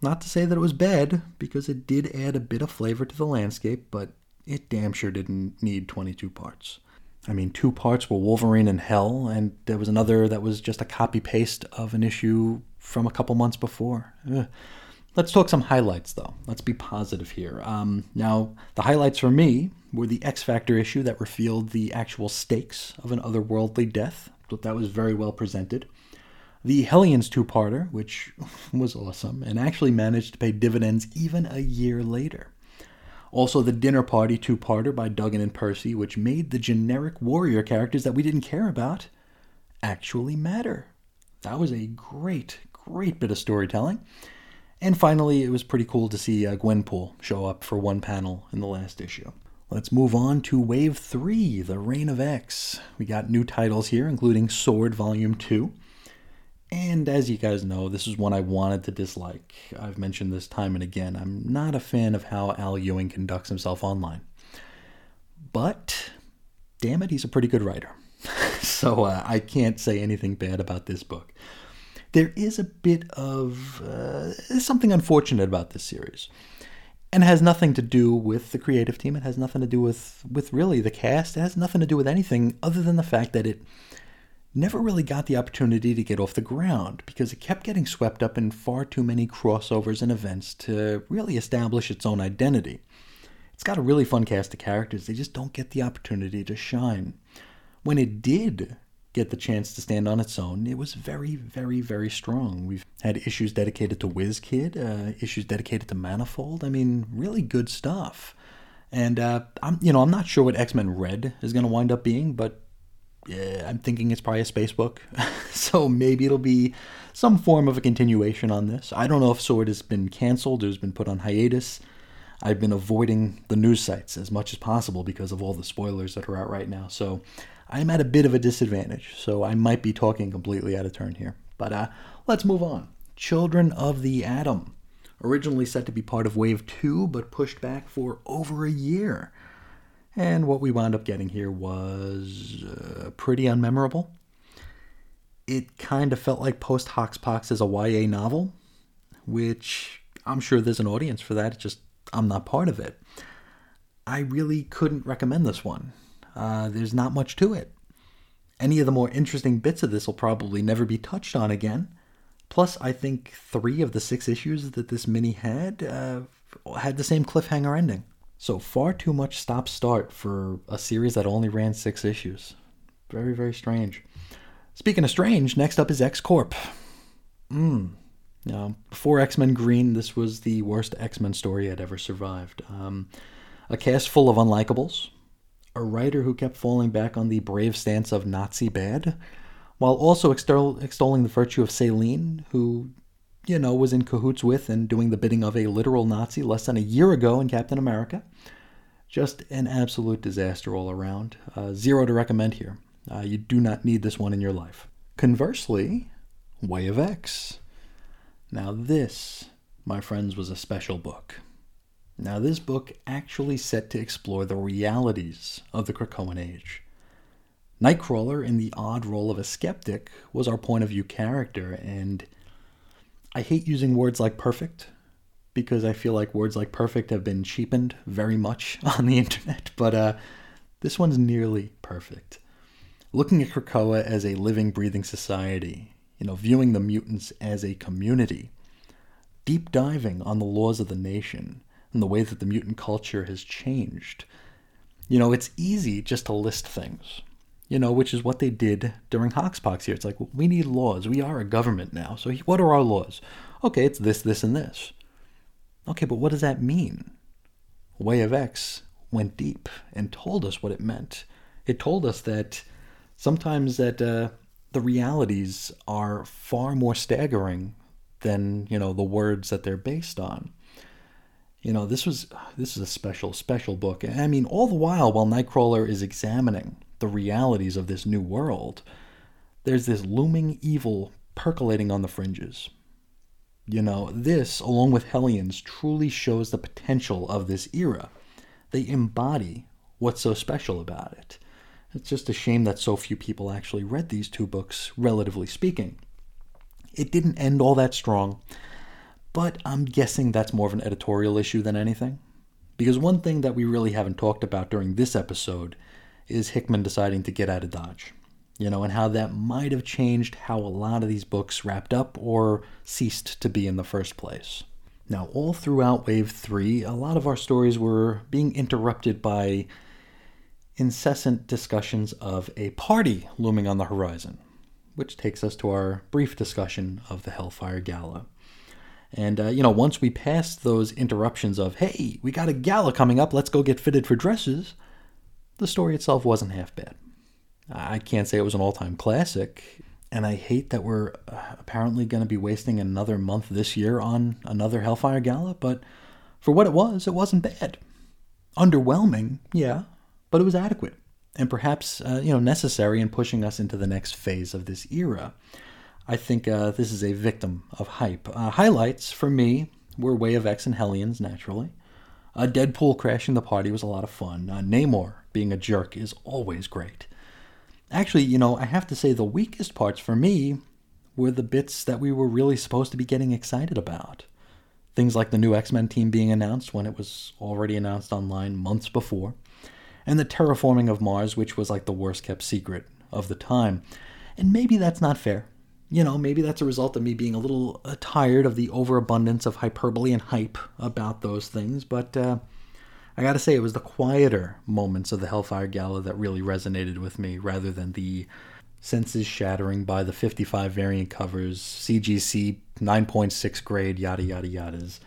Not to say that it was bad, because it did add a bit of flavor to the landscape, but it damn sure didn't need 22 parts. I mean, two parts were Wolverine and Hell, and there was another that was just a copy paste of an issue from a couple months before. Ugh. Let's talk some highlights, though. Let's be positive here. Um, now, the highlights for me were the X Factor issue that revealed the actual stakes of an otherworldly death. That was very well presented the Hellions two parter, which was awesome and actually managed to pay dividends even a year later. Also, the Dinner Party two parter by Duggan and Percy, which made the generic warrior characters that we didn't care about actually matter. That was a great, great bit of storytelling. And finally, it was pretty cool to see uh, Gwenpool show up for one panel in the last issue. Let's move on to Wave 3, The Reign of X. We got new titles here, including Sword Volume 2, and as you guys know, this is one I wanted to dislike. I've mentioned this time and again. I'm not a fan of how Al Ewing conducts himself online. But, damn it, he's a pretty good writer. so uh, I can't say anything bad about this book. There is a bit of uh, something unfortunate about this series. And it has nothing to do with the creative team. It has nothing to do with, with really the cast. It has nothing to do with anything other than the fact that it never really got the opportunity to get off the ground because it kept getting swept up in far too many crossovers and events to really establish its own identity. It's got a really fun cast of characters, they just don't get the opportunity to shine. When it did get the chance to stand on its own, it was very, very, very strong. We've had issues dedicated to WizKid, uh, issues dedicated to Manifold. I mean, really good stuff. And uh, I'm, you know, I'm not sure what X Men Red is going to wind up being, but I'm thinking it's probably a space book. so maybe it'll be some form of a continuation on this. I don't know if Sword has been canceled or has been put on hiatus. I've been avoiding the news sites as much as possible because of all the spoilers that are out right now. So I'm at a bit of a disadvantage. So I might be talking completely out of turn here. But uh, let's move on. Children of the Atom. Originally set to be part of Wave 2, but pushed back for over a year. And what we wound up getting here was uh, pretty unmemorable. It kind of felt like Post Hoxpox is a YA novel, which I'm sure there's an audience for that. It's just I'm not part of it. I really couldn't recommend this one. Uh, there's not much to it. Any of the more interesting bits of this will probably never be touched on again. Plus, I think three of the six issues that this mini had uh, had the same cliffhanger ending. So far too much stop start for a series that only ran six issues. Very, very strange. Speaking of strange, next up is X Corp. Hmm. Now, before X Men Green, this was the worst X Men story I'd ever survived. Um, a cast full of unlikables, a writer who kept falling back on the brave stance of Nazi bad, while also extol- extolling the virtue of Selene, who, you know, was in cahoots with and doing the bidding of a literal Nazi less than a year ago in Captain America. Just an absolute disaster all around. Uh, zero to recommend here. Uh, you do not need this one in your life. Conversely, Way of X. Now, this, my friends, was a special book. Now, this book actually set to explore the realities of the Krakoan Age. Nightcrawler, in the odd role of a skeptic, was our point of view character, and I hate using words like perfect because I feel like words like perfect have been cheapened very much on the internet, but uh, this one's nearly perfect. Looking at Krakoa as a living, breathing society, you know, viewing the mutants as a community, deep diving on the laws of the nation and the way that the mutant culture has changed. You know, it's easy just to list things, you know, which is what they did during Hoxpox here. It's like, we need laws. We are a government now. So what are our laws? Okay, it's this, this, and this. Okay, but what does that mean? Way of X went deep and told us what it meant. It told us that sometimes that uh, the realities are far more staggering than you know the words that they're based on. You know, this was this is a special special book. I mean, all the while while Nightcrawler is examining the realities of this new world, there's this looming evil percolating on the fringes. You know, this, along with Hellions, truly shows the potential of this era. They embody what's so special about it. It's just a shame that so few people actually read these two books, relatively speaking. It didn't end all that strong, but I'm guessing that's more of an editorial issue than anything. Because one thing that we really haven't talked about during this episode is Hickman deciding to get out of Dodge. You know, and how that might have changed how a lot of these books wrapped up or ceased to be in the first place. Now, all throughout Wave 3, a lot of our stories were being interrupted by incessant discussions of a party looming on the horizon, which takes us to our brief discussion of the Hellfire Gala. And, uh, you know, once we passed those interruptions of, hey, we got a gala coming up, let's go get fitted for dresses, the story itself wasn't half bad. I can't say it was an all time classic, and I hate that we're uh, apparently going to be wasting another month this year on another Hellfire Gala, but for what it was, it wasn't bad. Underwhelming, yeah, but it was adequate and perhaps uh, you know necessary in pushing us into the next phase of this era. I think uh, this is a victim of hype. Uh, highlights for me were Way of X and Hellions, naturally. Uh, Deadpool crashing the party was a lot of fun. Uh, Namor being a jerk is always great. Actually, you know, I have to say the weakest parts for me were the bits that we were really supposed to be getting excited about. Things like the new X Men team being announced when it was already announced online months before and the terraforming of Mars, which was like the worst kept secret of the time. And maybe that's not fair. You know, maybe that's a result of me being a little uh, tired of the overabundance of hyperbole and hype about those things, but uh, I gotta say, it was the quieter moments of the Hellfire Gala that really resonated with me rather than the senses shattering by the 55 variant covers, CGC 9.6 grade, yada yada yadas.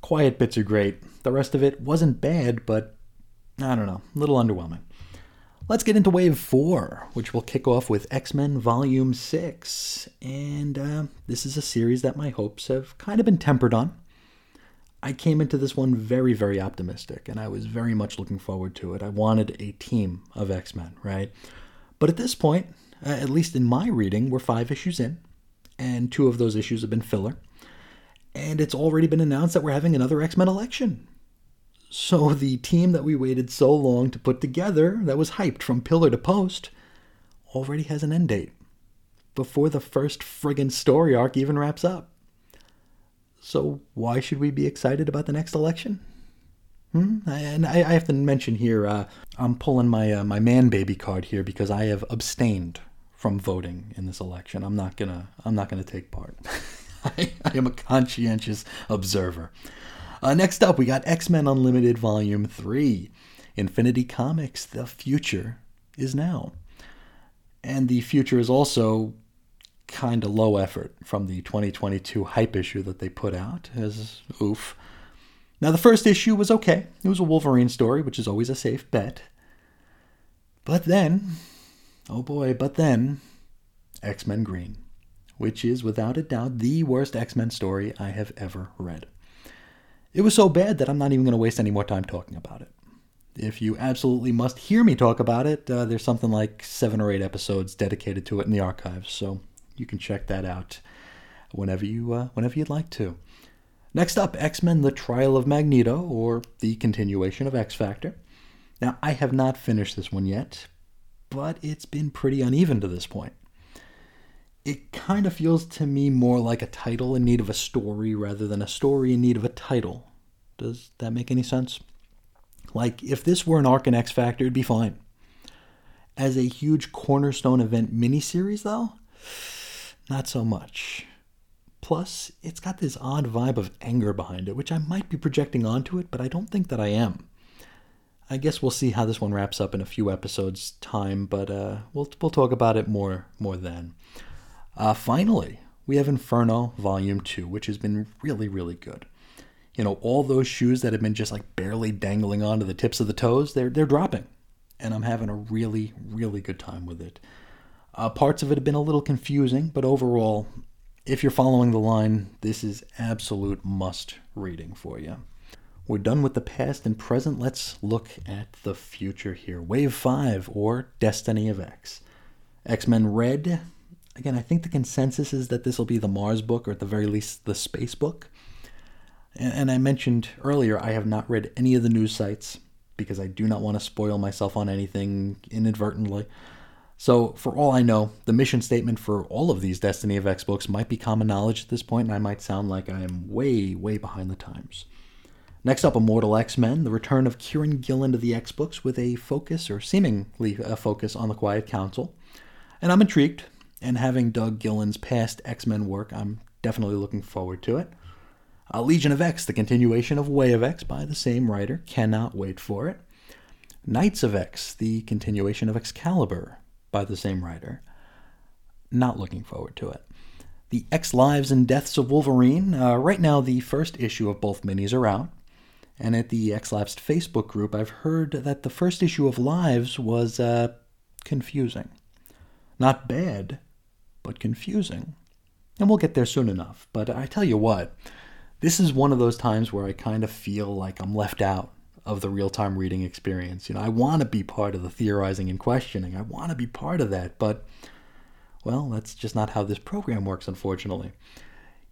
Quiet bits are great. The rest of it wasn't bad, but I don't know, a little underwhelming. Let's get into Wave 4, which will kick off with X Men Volume 6. And uh, this is a series that my hopes have kind of been tempered on. I came into this one very, very optimistic, and I was very much looking forward to it. I wanted a team of X Men, right? But at this point, uh, at least in my reading, we're five issues in, and two of those issues have been filler. And it's already been announced that we're having another X Men election. So the team that we waited so long to put together, that was hyped from pillar to post, already has an end date before the first friggin' story arc even wraps up. So why should we be excited about the next election? Hmm? And I, I have to mention here, uh, I'm pulling my uh, my man baby card here because I have abstained from voting in this election. I'm not gonna I'm not gonna take part. I, I, am a conscientious observer. Uh, next up, we got X Men Unlimited Volume Three, Infinity Comics. The future is now, and the future is also kind of low effort from the 2022 hype issue that they put out as oof. Now, the first issue was okay. It was a Wolverine story, which is always a safe bet. But then, oh boy, but then, X Men Green, which is without a doubt the worst X Men story I have ever read. It was so bad that I'm not even going to waste any more time talking about it. If you absolutely must hear me talk about it, uh, there's something like seven or eight episodes dedicated to it in the archives, so you can check that out whenever you uh, whenever you'd like to. Next up, X Men: The Trial of Magneto, or the continuation of X Factor. Now, I have not finished this one yet, but it's been pretty uneven to this point. It kind of feels to me more like a title in need of a story rather than a story in need of a title. Does that make any sense? Like, if this were an arc in X Factor, it'd be fine. As a huge cornerstone event miniseries, though, not so much. Plus, it's got this odd vibe of anger behind it, which I might be projecting onto it, but I don't think that I am. I guess we'll see how this one wraps up in a few episodes' time, but uh, we'll we'll talk about it more more then. Uh, finally, we have Inferno Volume Two, which has been really really good. You know, all those shoes that have been just like barely dangling onto the tips of the toes, they're they're dropping, and I'm having a really really good time with it. Uh, parts of it have been a little confusing, but overall, if you're following the line, this is absolute must reading for you. We're done with the past and present. Let's look at the future here. Wave 5 or Destiny of X. X Men Red. Again, I think the consensus is that this will be the Mars book or at the very least the space book. And, and I mentioned earlier, I have not read any of the news sites because I do not want to spoil myself on anything inadvertently. So, for all I know, the mission statement for all of these Destiny of X books might be common knowledge at this point, and I might sound like I am way, way behind the times. Next up, Immortal X Men, the return of Kieron Gillen to the X books with a focus, or seemingly a focus, on the Quiet Council. And I'm intrigued, and having dug Gillen's past X Men work, I'm definitely looking forward to it. A Legion of X, the continuation of Way of X by the same writer, cannot wait for it. Knights of X, the continuation of Excalibur, by the same writer. Not looking forward to it. The X Lives and Deaths of Wolverine. Uh, right now, the first issue of both minis are out. And at the X Lives Facebook group, I've heard that the first issue of Lives was uh, confusing. Not bad, but confusing. And we'll get there soon enough. But I tell you what, this is one of those times where I kind of feel like I'm left out of the real time reading experience. You know, I want to be part of the theorizing and questioning. I want to be part of that, but well, that's just not how this program works, unfortunately.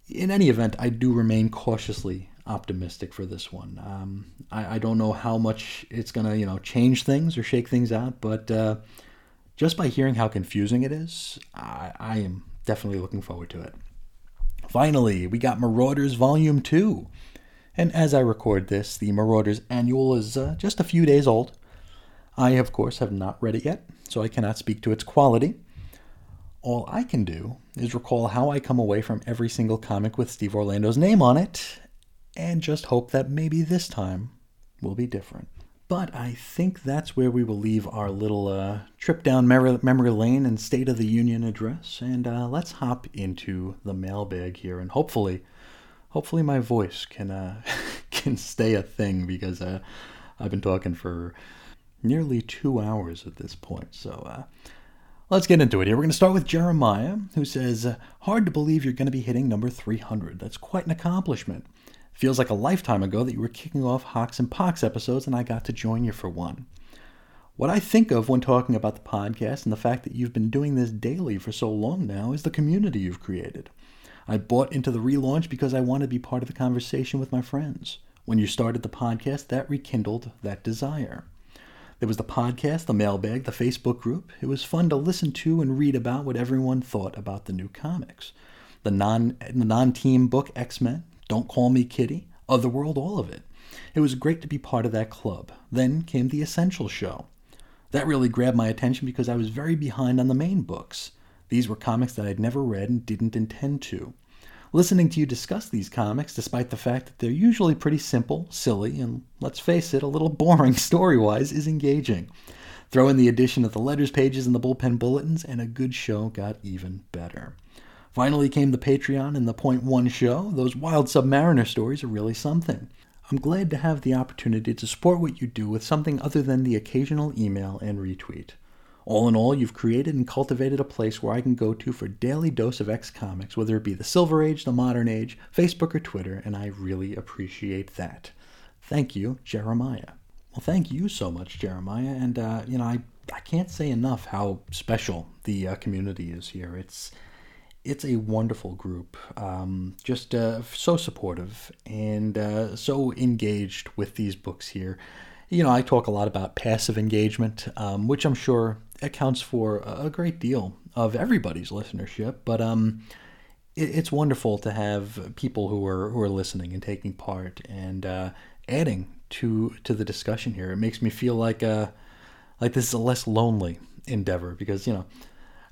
In any event, I do remain cautiously optimistic for this one. Um, I, I, don't know how much it's going to, you know, change things or shake things out, but uh, just by hearing how confusing it is, I, I am definitely looking forward to it. Finally, we got Marauders Volume 2. And as I record this, the Marauders Annual is uh, just a few days old. I, of course, have not read it yet, so I cannot speak to its quality. All I can do is recall how I come away from every single comic with Steve Orlando's name on it, and just hope that maybe this time will be different. But I think that's where we will leave our little uh, trip down memory lane and State of the Union address, and uh, let's hop into the mailbag here, and hopefully hopefully my voice can uh, can stay a thing because uh, I've been talking for nearly two hours at this point. So uh, let's get into it here. We're going to start with Jeremiah, who says, "Hard to believe you're going to be hitting number 300. That's quite an accomplishment. Feels like a lifetime ago that you were kicking off Hox and Pox episodes and I got to join you for one. What I think of when talking about the podcast and the fact that you've been doing this daily for so long now is the community you've created. I bought into the relaunch because I wanted to be part of the conversation with my friends. When you started the podcast, that rekindled that desire. There was the podcast, the mailbag, the Facebook group. It was fun to listen to and read about what everyone thought about the new comics. The non the non-team book X-Men, Don't Call Me Kitty, Otherworld, all of it. It was great to be part of that club. Then came the Essential Show. That really grabbed my attention because I was very behind on the main books. These were comics that I'd never read and didn't intend to. Listening to you discuss these comics, despite the fact that they're usually pretty simple, silly, and let's face it, a little boring story wise, is engaging. Throw in the addition of the letters pages and the bullpen bulletins, and a good show got even better. Finally came the Patreon and the Point One show. Those wild Submariner stories are really something. I'm glad to have the opportunity to support what you do with something other than the occasional email and retweet. All in all, you've created and cultivated a place where I can go to for daily dose of X comics, whether it be the Silver Age, the Modern Age, Facebook, or Twitter, and I really appreciate that. Thank you, Jeremiah. Well, thank you so much, Jeremiah, and uh, you know I I can't say enough how special the uh, community is here. It's it's a wonderful group, um, just uh, so supportive and uh, so engaged with these books here. You know, I talk a lot about passive engagement, um, which I'm sure accounts for a great deal of everybody's listenership. But um, it, it's wonderful to have people who are who are listening and taking part and uh, adding to to the discussion here. It makes me feel like uh, like this is a less lonely endeavor because you know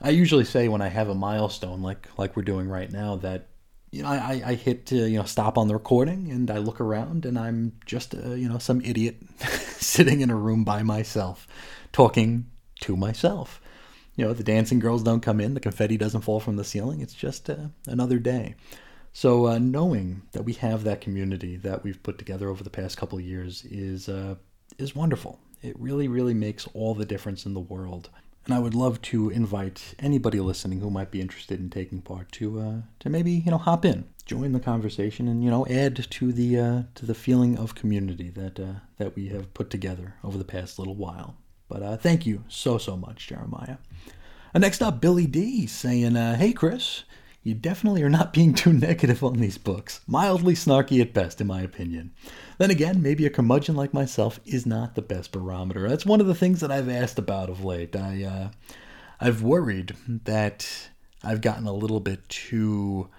I usually say when I have a milestone like like we're doing right now that you know I, I hit uh, you know stop on the recording and I look around and I'm just uh, you know some idiot sitting in a room by myself talking to myself. You know, the dancing girls don't come in, the confetti doesn't fall from the ceiling. It's just uh, another day. So uh, knowing that we have that community that we've put together over the past couple of years is uh, is wonderful. It really, really makes all the difference in the world. And I would love to invite anybody listening who might be interested in taking part to uh, to maybe you know hop in, join the conversation, and you know add to the uh, to the feeling of community that uh, that we have put together over the past little while. But uh, thank you so, so much, Jeremiah. Uh, next up, Billy D saying, uh, Hey, Chris, you definitely are not being too negative on these books. Mildly snarky at best, in my opinion. Then again, maybe a curmudgeon like myself is not the best barometer. That's one of the things that I've asked about of late. I, uh, I've worried that I've gotten a little bit too,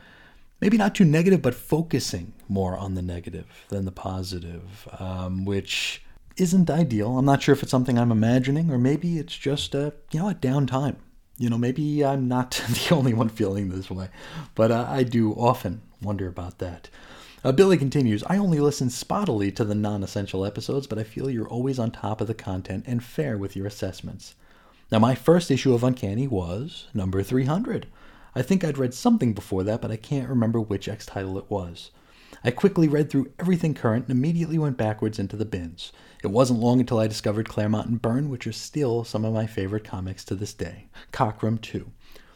maybe not too negative, but focusing more on the negative than the positive, um, which isn't ideal. I'm not sure if it's something I'm imagining or maybe it's just a you know a downtime. You know, maybe I'm not the only one feeling this way, but uh, I do often wonder about that. Uh, Billy continues, I only listen spottily to the non essential episodes, but I feel you're always on top of the content and fair with your assessments. Now, my first issue of Uncanny was number 300. I think I'd read something before that, but I can't remember which X title it was. I quickly read through everything current and immediately went backwards into the bins. It wasn't long until I discovered Claremont and Byrne, which are still some of my favorite comics to this day. Cockrum, too.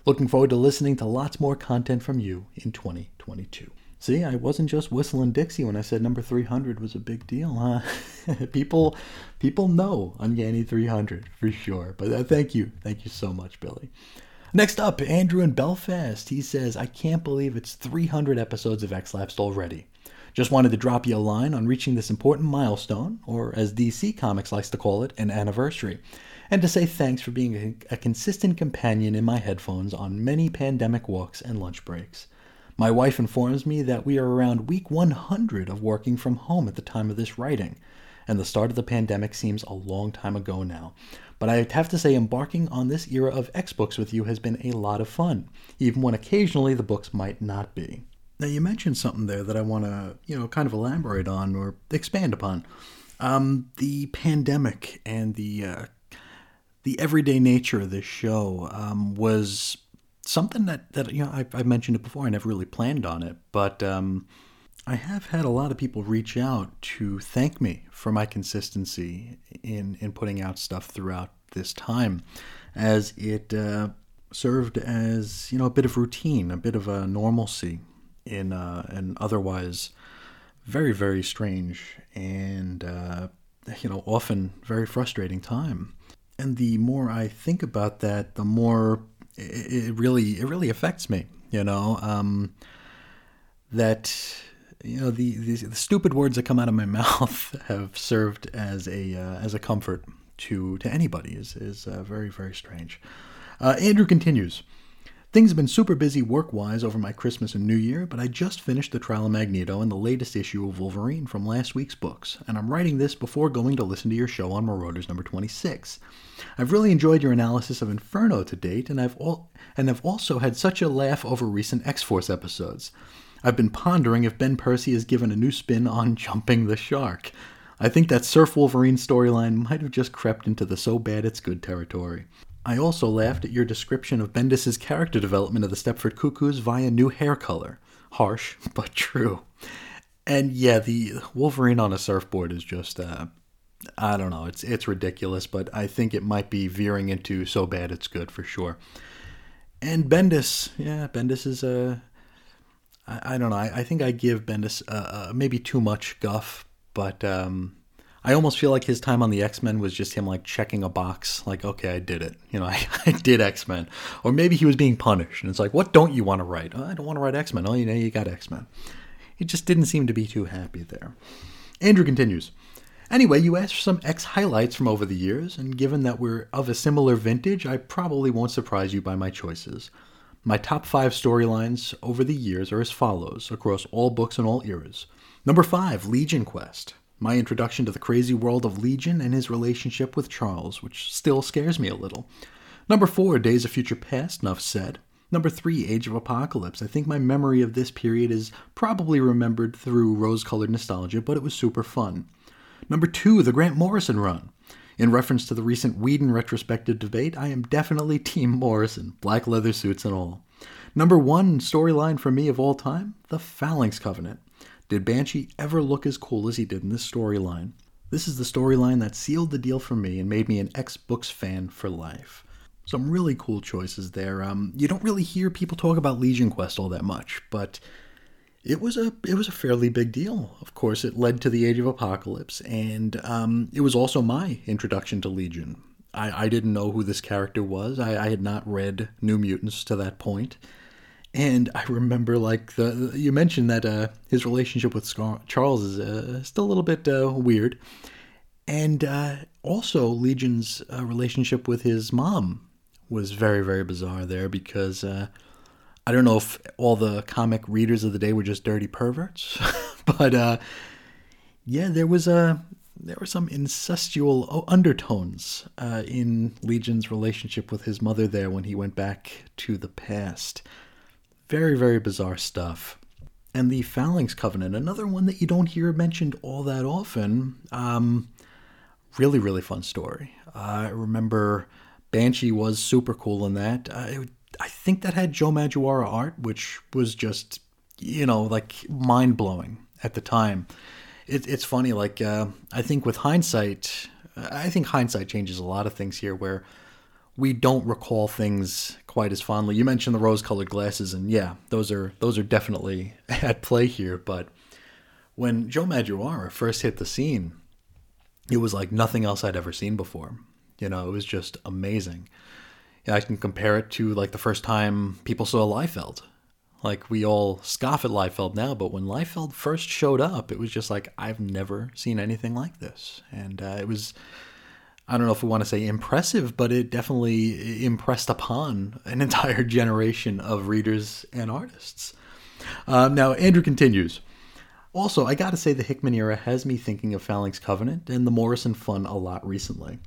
Looking forward to listening to lots more content from you in 2022. See, I wasn't just whistling Dixie when I said number 300 was a big deal, huh? people, people know Uncanny 300 for sure. But uh, thank you, thank you so much, Billy. Next up, Andrew in Belfast. He says, "I can't believe it's 300 episodes of X Lapsed already. Just wanted to drop you a line on reaching this important milestone, or as DC Comics likes to call it, an anniversary, and to say thanks for being a, a consistent companion in my headphones on many pandemic walks and lunch breaks. My wife informs me that we are around week 100 of working from home at the time of this writing, and the start of the pandemic seems a long time ago now. But I have to say, embarking on this era of X books with you has been a lot of fun, even when occasionally the books might not be. Now, you mentioned something there that I want to, you know, kind of elaborate on or expand upon. Um, the pandemic and the uh, the everyday nature of this show um, was something that, that you know I, I mentioned it before. I never really planned on it, but um, I have had a lot of people reach out to thank me for my consistency in in putting out stuff throughout this time, as it uh, served as you know a bit of routine, a bit of a normalcy in uh, an otherwise very, very strange and, uh, you know, often very frustrating time. And the more I think about that, the more it, it really, it really affects me, you know, um, that, you know, the, the, the, stupid words that come out of my mouth have served as a, uh, as a comfort to, to anybody is, is uh, very, very strange. Uh, Andrew continues. Things have been super busy work wise over my Christmas and New Year, but I just finished the trial of Magneto and the latest issue of Wolverine from last week's books, and I'm writing this before going to listen to your show on Marauders number 26. I've really enjoyed your analysis of Inferno to date, and I've all, and I've also had such a laugh over recent X Force episodes. I've been pondering if Ben Percy has given a new spin on jumping the shark. I think that Surf Wolverine storyline might have just crept into the so bad it's good territory. I also laughed at your description of Bendis's character development of the Stepford Cuckoos via new hair color. Harsh, but true. And yeah, the Wolverine on a surfboard is just uh, I don't know, it's it's ridiculous, but I think it might be veering into so bad it's good for sure. And Bendis, yeah, Bendis is a uh, I, I don't know. I, I think I give Bendis uh, uh, maybe too much guff, but um, I almost feel like his time on the X Men was just him like checking a box, like, okay, I did it. You know, I, I did X Men. Or maybe he was being punished. And it's like, what don't you want to write? Oh, I don't want to write X Men. Oh, you know, you got X Men. He just didn't seem to be too happy there. Andrew continues. Anyway, you asked for some X highlights from over the years, and given that we're of a similar vintage, I probably won't surprise you by my choices. My top five storylines over the years are as follows, across all books and all eras. Number five, Legion Quest my introduction to the crazy world of Legion and his relationship with Charles, which still scares me a little. Number four, Days of Future Past, Nuff said. Number three, Age of Apocalypse. I think my memory of this period is probably remembered through rose colored nostalgia, but it was super fun. Number two, the Grant Morrison run. In reference to the recent Whedon retrospective debate, I am definitely Team Morrison, black leather suits and all. Number one storyline for me of all time, the Phalanx Covenant. Did Banshee ever look as cool as he did in this storyline? This is the storyline that sealed the deal for me and made me an X Books fan for life. Some really cool choices there. Um, you don't really hear people talk about Legion Quest all that much, but it was a it was a fairly big deal. Of course, it led to the Age of Apocalypse, and um, it was also my introduction to Legion. I, I didn't know who this character was. I, I had not read New Mutants to that point, and I remember, like the you mentioned that uh, his relationship with Charles is uh, still a little bit uh, weird, and uh, also Legion's uh, relationship with his mom was very very bizarre there because uh, I don't know if all the comic readers of the day were just dirty perverts, but yeah, there was a there were some incestual undertones in Legion's relationship with his mother there when he went back to the past. Very, very bizarre stuff. And the Phalanx Covenant, another one that you don't hear mentioned all that often. Um, really, really fun story. Uh, I remember Banshee was super cool in that. Uh, I think that had Joe Madureira art, which was just, you know, like mind blowing at the time. It, it's funny, like, uh, I think with hindsight, I think hindsight changes a lot of things here where we don't recall things quite as fondly. You mentioned the rose-colored glasses, and yeah, those are those are definitely at play here. But when Joe Madureira first hit the scene, it was like nothing else I'd ever seen before. You know, it was just amazing. Yeah, I can compare it to like the first time people saw Liefeld. Like we all scoff at Liefeld now, but when Liefeld first showed up, it was just like I've never seen anything like this, and uh, it was I don't know if we want to say impressive, but it definitely impressed upon an entire generation of readers and artists. Um, now, Andrew continues. Also, I gotta say the Hickman era has me thinking of Phalanx Covenant and the Morrison fun a lot recently.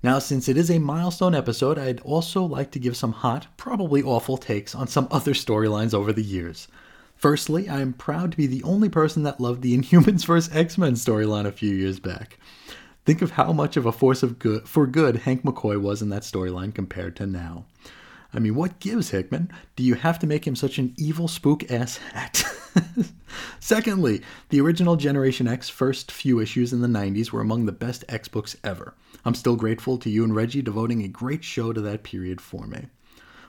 Now, since it is a milestone episode, I'd also like to give some hot, probably awful takes on some other storylines over the years. Firstly, I am proud to be the only person that loved the Inhumans vs. X Men storyline a few years back. Think of how much of a force of good for good Hank McCoy was in that storyline compared to now. I mean, what gives Hickman? Do you have to make him such an evil spook ass hat? Secondly, the original Generation X first few issues in the 90s were among the best X books ever. I'm still grateful to you and Reggie devoting a great show to that period for me.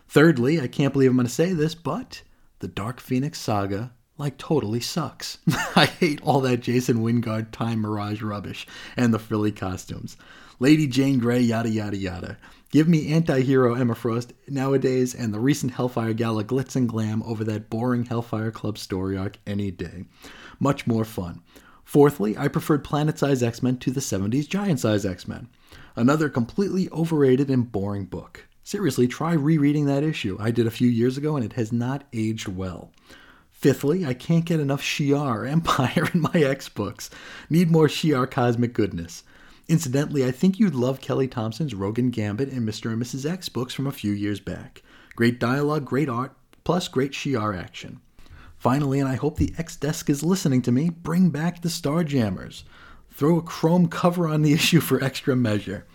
Thirdly, I can't believe I'm going to say this, but the Dark Phoenix saga like totally sucks. I hate all that Jason Wyngarde time mirage rubbish and the frilly costumes. Lady Jane Grey, yada yada yada. Give me anti-hero Emma Frost nowadays and the recent Hellfire Gala glitz and glam over that boring Hellfire Club story arc any day. Much more fun. Fourthly, I preferred Planet Size X Men to the 70s Giant Size X Men. Another completely overrated and boring book. Seriously, try rereading that issue. I did a few years ago and it has not aged well. Fifthly, I can't get enough Shi'ar Empire in my X books. Need more Shi'ar cosmic goodness. Incidentally, I think you'd love Kelly Thompson's Rogue and Gambit and Mr. and Mrs. X books from a few years back. Great dialogue, great art, plus great Shi'ar action. Finally, and I hope the X Desk is listening to me, bring back the Starjammers. Throw a chrome cover on the issue for extra measure.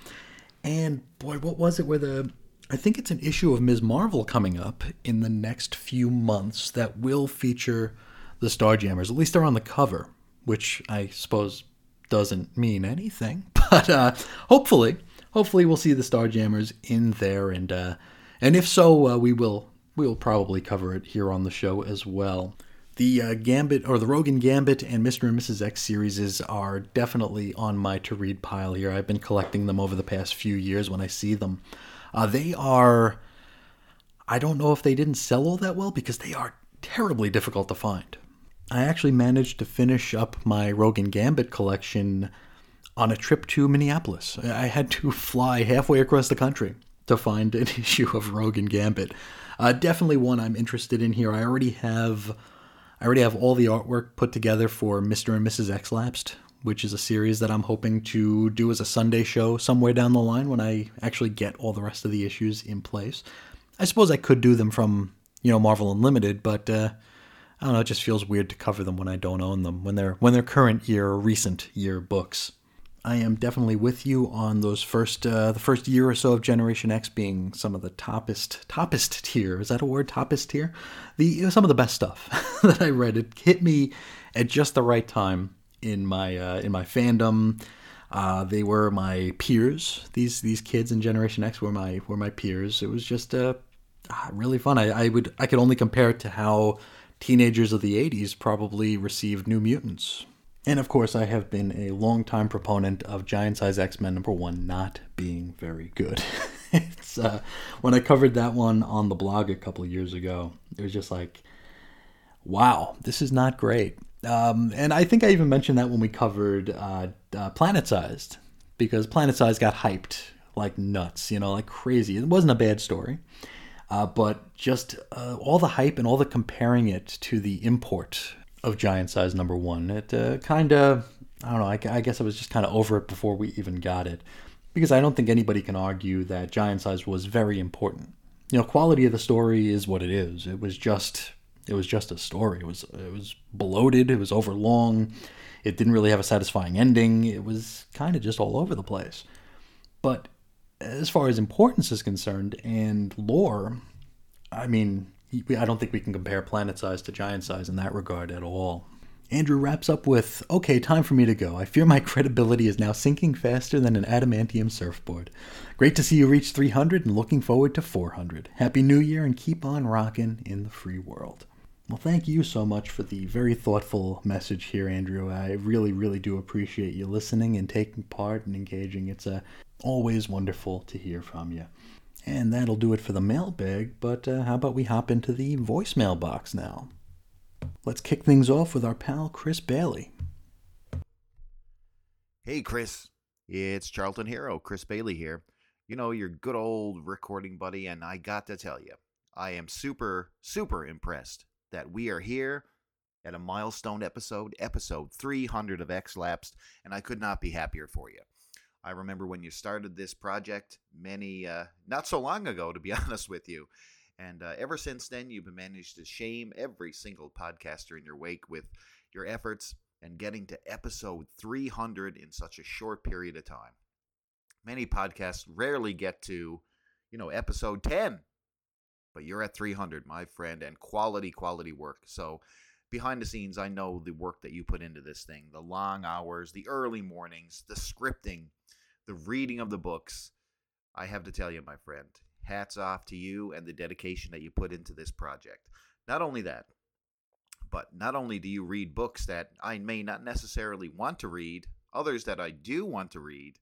And boy, what was it where the I think it's an issue of Ms. Marvel coming up in the next few months that will feature the Starjammers. At least they're on the cover, which I suppose doesn't mean anything. But uh, hopefully, hopefully we'll see the Starjammers in there, and uh, and if so, uh, we will we will probably cover it here on the show as well. The uh, Gambit or the Rogue and Gambit and Mr. and Mrs. X series are definitely on my to read pile here. I've been collecting them over the past few years when I see them. Uh, they are, I don't know if they didn't sell all that well because they are terribly difficult to find. I actually managed to finish up my Rogue and Gambit collection on a trip to Minneapolis. I had to fly halfway across the country to find an issue of Rogue and Gambit. Uh, definitely one I'm interested in here. I already have, I already have all the artwork put together for Mr. and Mrs. X Lapsed, which is a series that I'm hoping to do as a Sunday show somewhere down the line when I actually get all the rest of the issues in place. I suppose I could do them from, you know, Marvel Unlimited, but uh, I don't know, it just feels weird to cover them when I don't own them, when they're when they're current year or recent year books. I am definitely with you on those first uh, the first year or so of Generation X being some of the toppest toppest tier. Is that a word? Toppest tier? The some of the best stuff that I read. It hit me at just the right time in my uh, in my fandom. Uh, they were my peers. These these kids in Generation X were my were my peers. It was just uh, ah, really fun. I, I would I could only compare it to how teenagers of the '80s probably received New Mutants. And of course, I have been a longtime proponent of Giant Size X Men number one not being very good. it's uh, when I covered that one on the blog a couple years ago. It was just like, wow, this is not great. Um, and I think I even mentioned that when we covered uh, uh, Planet Sized, because Planet Sized got hyped like nuts, you know, like crazy. It wasn't a bad story, uh, but just uh, all the hype and all the comparing it to the import of Giant Size number one, it uh, kind of, I don't know, I, I guess I was just kind of over it before we even got it, because I don't think anybody can argue that Giant Size was very important. You know, quality of the story is what it is. It was just it was just a story. It was it was bloated. It was overlong. It didn't really have a satisfying ending. It was kind of just all over the place. But as far as importance is concerned and lore, I mean, I don't think we can compare planet size to giant size in that regard at all. Andrew wraps up with Okay, time for me to go. I fear my credibility is now sinking faster than an adamantium surfboard. Great to see you reach 300 and looking forward to 400. Happy New Year and keep on rocking in the free world. Well, thank you so much for the very thoughtful message here, Andrew. I really, really do appreciate you listening and taking part and engaging. It's uh, always wonderful to hear from you. And that'll do it for the mailbag, but uh, how about we hop into the voicemail box now? Let's kick things off with our pal Chris Bailey. Hey, Chris. It's Charlton Hero, Chris Bailey here. You know, your good old recording buddy, and I got to tell you, I am super, super impressed that we are here at a milestone episode, episode 300 of X Lapsed, and I could not be happier for you. I remember when you started this project many, uh, not so long ago, to be honest with you. And uh, ever since then, you've managed to shame every single podcaster in your wake with your efforts and getting to episode 300 in such a short period of time. Many podcasts rarely get to, you know, episode 10 but you're at 300, my friend, and quality, quality work. So behind the scenes, I know the work that you put into this thing the long hours, the early mornings, the scripting, the reading of the books. I have to tell you, my friend, hats off to you and the dedication that you put into this project. Not only that, but not only do you read books that I may not necessarily want to read, others that I do want to read,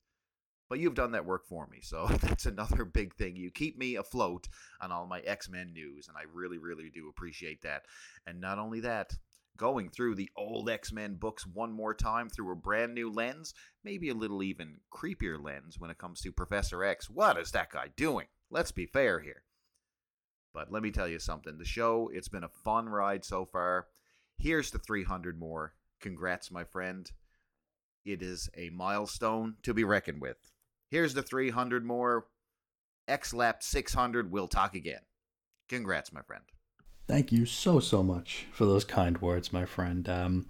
but you've done that work for me. So that's another big thing. You keep me afloat on all my X Men news, and I really, really do appreciate that. And not only that, going through the old X Men books one more time through a brand new lens, maybe a little even creepier lens when it comes to Professor X. What is that guy doing? Let's be fair here. But let me tell you something the show, it's been a fun ride so far. Here's the 300 more. Congrats, my friend. It is a milestone to be reckoned with. Here's the 300 more. X Lap 600. We'll talk again. Congrats, my friend. Thank you so, so much for those kind words, my friend. Um,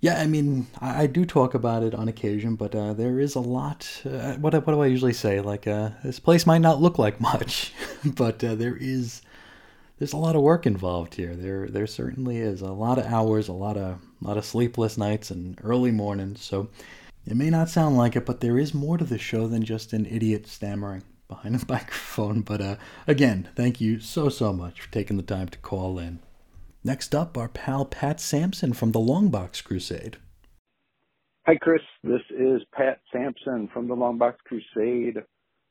yeah, I mean, I, I, do talk about it on occasion, but uh, there is a lot. Uh, what, what do I usually say? Like, uh, this place might not look like much, but uh, there is. There's a lot of work involved here. There, there certainly is a lot of hours, a lot of, a lot of sleepless nights and early mornings. So, it may not sound like it, but there is more to the show than just an idiot stammering behind a microphone. But uh, again, thank you so, so much for taking the time to call in. Next up, our pal Pat Sampson from the Longbox Crusade. Hi, Chris. This is Pat Sampson from the Longbox Crusade.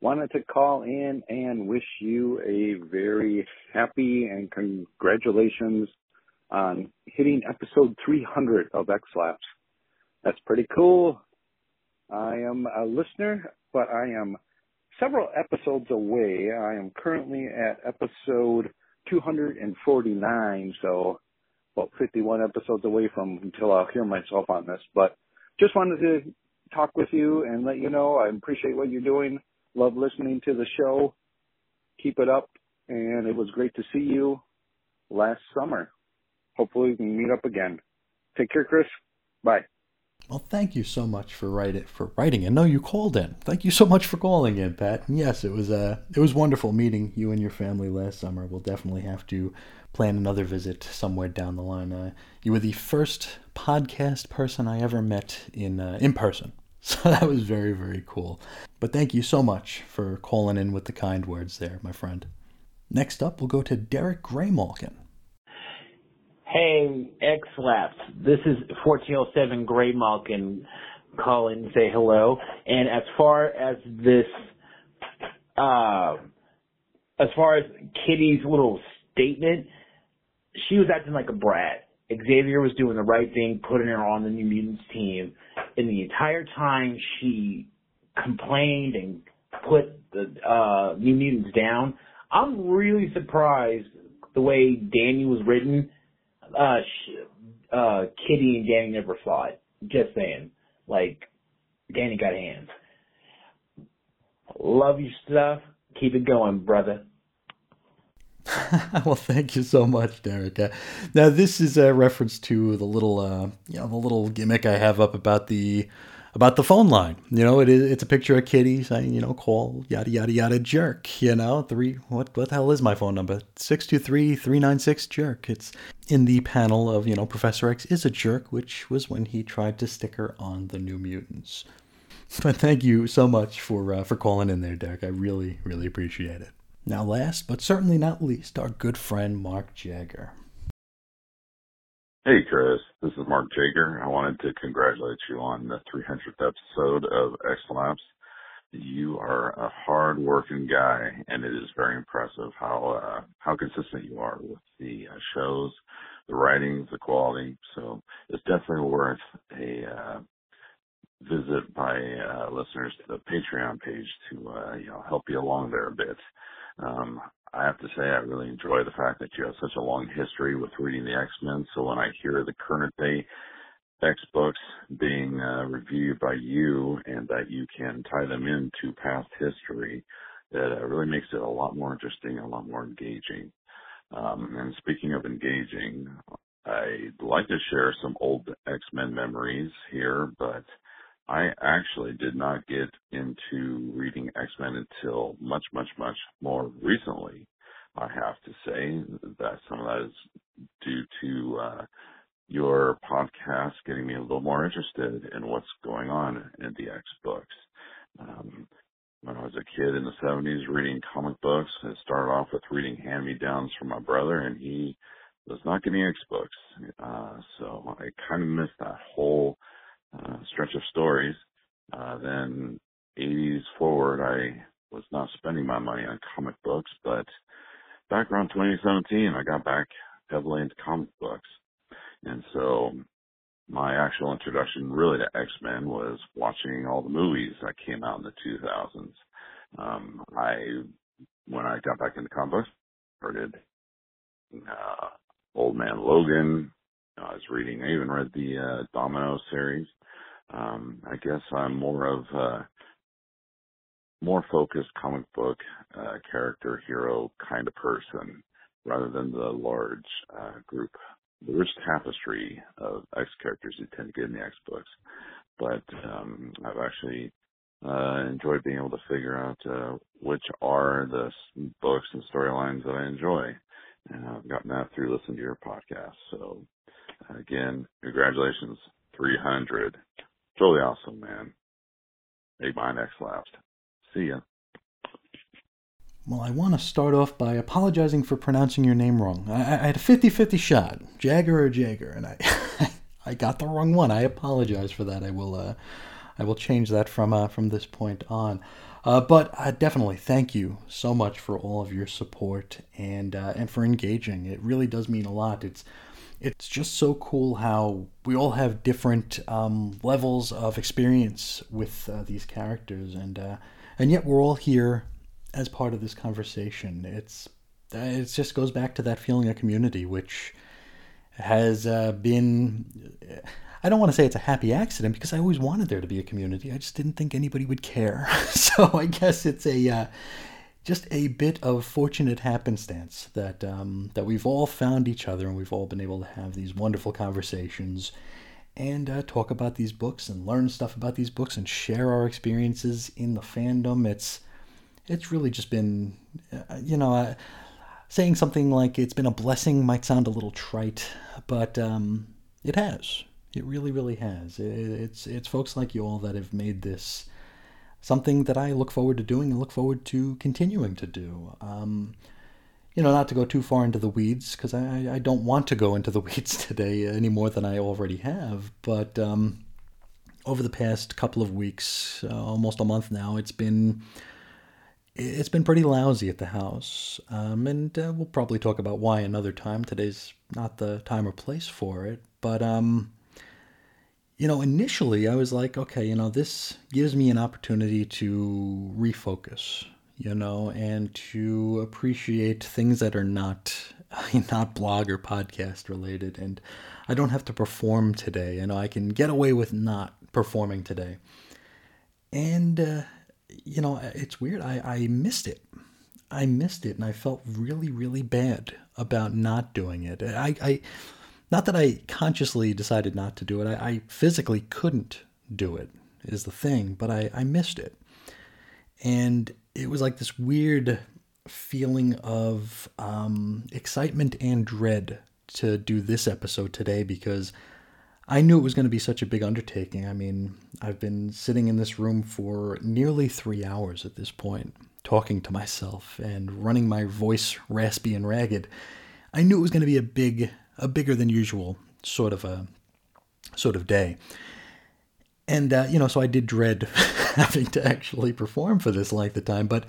Wanted to call in and wish you a very happy and congratulations on hitting episode 300 of X Laps. That's pretty cool. I am a listener, but I am several episodes away. I am currently at episode 249, so about 51 episodes away from until I'll hear myself on this. But just wanted to talk with you and let you know I appreciate what you're doing. Love listening to the show. Keep it up. And it was great to see you last summer. Hopefully we can meet up again. Take care, Chris. Bye. Well, thank you so much for writing for writing and no, you called in. Thank you so much for calling in, Pat. And yes, it was uh it was wonderful meeting you and your family last summer. We'll definitely have to plan another visit somewhere down the line. Uh, you were the first podcast person I ever met in uh, in person, so that was very very cool. But thank you so much for calling in with the kind words there, my friend. Next up, we'll go to Derek Graymalkin. Hey, X Laps. This is 1407 Graymalkin calling say hello. And as far as this, uh, as far as Kitty's little statement, she was acting like a brat. Xavier was doing the right thing, putting her on the New Mutants team. And the entire time she complained and put the uh, New Mutants down, I'm really surprised the way Danny was written uh, uh, Kitty and Danny never fought. Just saying. Like, Danny got hands. Love your stuff. Keep it going, brother. well, thank you so much, Derek. Uh, now, this is a reference to the little, uh, you know, the little gimmick I have up about the about the phone line. You know, it is it's a picture of Kitty saying, you know, call yada yada yada jerk. You know, three what what the hell is my phone number? Six two three three nine six jerk. It's in the panel of you know Professor X is a jerk, which was when he tried to stick her on the New Mutants. But thank you so much for uh, for calling in there, Derek. I really really appreciate it. Now, last but certainly not least, our good friend Mark Jagger. Hey, Chris. This is Mark Jager. I wanted to congratulate you on the 300th episode of X. You are a hard-working guy, and it is very impressive how uh, how consistent you are with the uh, shows, the writings, the quality. So it's definitely worth a uh, visit by uh, listeners to the Patreon page to uh, you know help you along there a bit. Um, I have to say I really enjoy the fact that you have such a long history with reading the X-Men. So when I hear the current day X books being uh, reviewed by you and that you can tie them into past history, that uh, really makes it a lot more interesting, a lot more engaging. Um, and speaking of engaging, I'd like to share some old X-Men memories here, but I actually did not get into reading X-Men until much, much, much more recently. I have to say that some of that is due to uh, your podcast getting me a little more interested in what's going on in the X books. Um, when I was a kid in the 70s reading comic books, I started off with reading hand-me-downs from my brother, and he was not getting X books. Uh, so I kind of missed that whole uh, stretch of stories. Uh, then 80s forward, I was not spending my money on comic books, but back around 2017, I got back heavily into comic books. And so my actual introduction really to X-Men was watching all the movies that came out in the 2000s. Um, I, when I got back into comic books, started, uh, Old Man Logan. I was reading, I even read the, uh, Domino series. Um, I guess I'm more of, uh, more focused comic book, uh, character, hero kind of person rather than the large, uh, group the rich tapestry of X characters you tend to get in the X books. But um, I've actually uh, enjoyed being able to figure out uh, which are the books and storylines that I enjoy. And I've gotten that through listening to your podcast. So again, congratulations, 300. Totally awesome, man. Make mine X lapsed. See ya. Well, I want to start off by apologizing for pronouncing your name wrong. I, I had a 50 50 shot, Jagger or Jagger, and I, I got the wrong one. I apologize for that. I will, uh, I will change that from, uh, from this point on. Uh, but uh, definitely, thank you so much for all of your support and uh, and for engaging. It really does mean a lot. It's it's just so cool how we all have different um, levels of experience with uh, these characters, and uh, and yet we're all here as part of this conversation. It's it just goes back to that feeling of community, which has uh, been. I don't want to say it's a happy accident because I always wanted there to be a community. I just didn't think anybody would care. so I guess it's a uh, just a bit of fortunate happenstance that um, that we've all found each other and we've all been able to have these wonderful conversations and uh, talk about these books and learn stuff about these books and share our experiences in the fandom. It's it's really just been, uh, you know, uh, saying something like it's been a blessing might sound a little trite, but um, it has. It really, really has. It's it's folks like you all that have made this something that I look forward to doing and look forward to continuing to do. Um, you know, not to go too far into the weeds because I, I don't want to go into the weeds today any more than I already have. But um, over the past couple of weeks, uh, almost a month now, it's been it's been pretty lousy at the house, um, and uh, we'll probably talk about why another time. Today's not the time or place for it, but um, you know, initially I was like, okay, you know, this gives me an opportunity to refocus, you know, and to appreciate things that are not not blog or podcast related, and I don't have to perform today. You know, I can get away with not performing today, and. Uh, you know, it's weird. I, I missed it. I missed it, and I felt really, really bad about not doing it. I, I not that I consciously decided not to do it. I, I physically couldn't do it. Is the thing, but I, I missed it, and it was like this weird feeling of um, excitement and dread to do this episode today because I knew it was going to be such a big undertaking. I mean, I've been sitting in this room for nearly three hours at this point, talking to myself and running my voice raspy and ragged. I knew it was going to be a big, a bigger than usual sort of a sort of day. And uh, you know, so I did dread having to actually perform for this length of time, but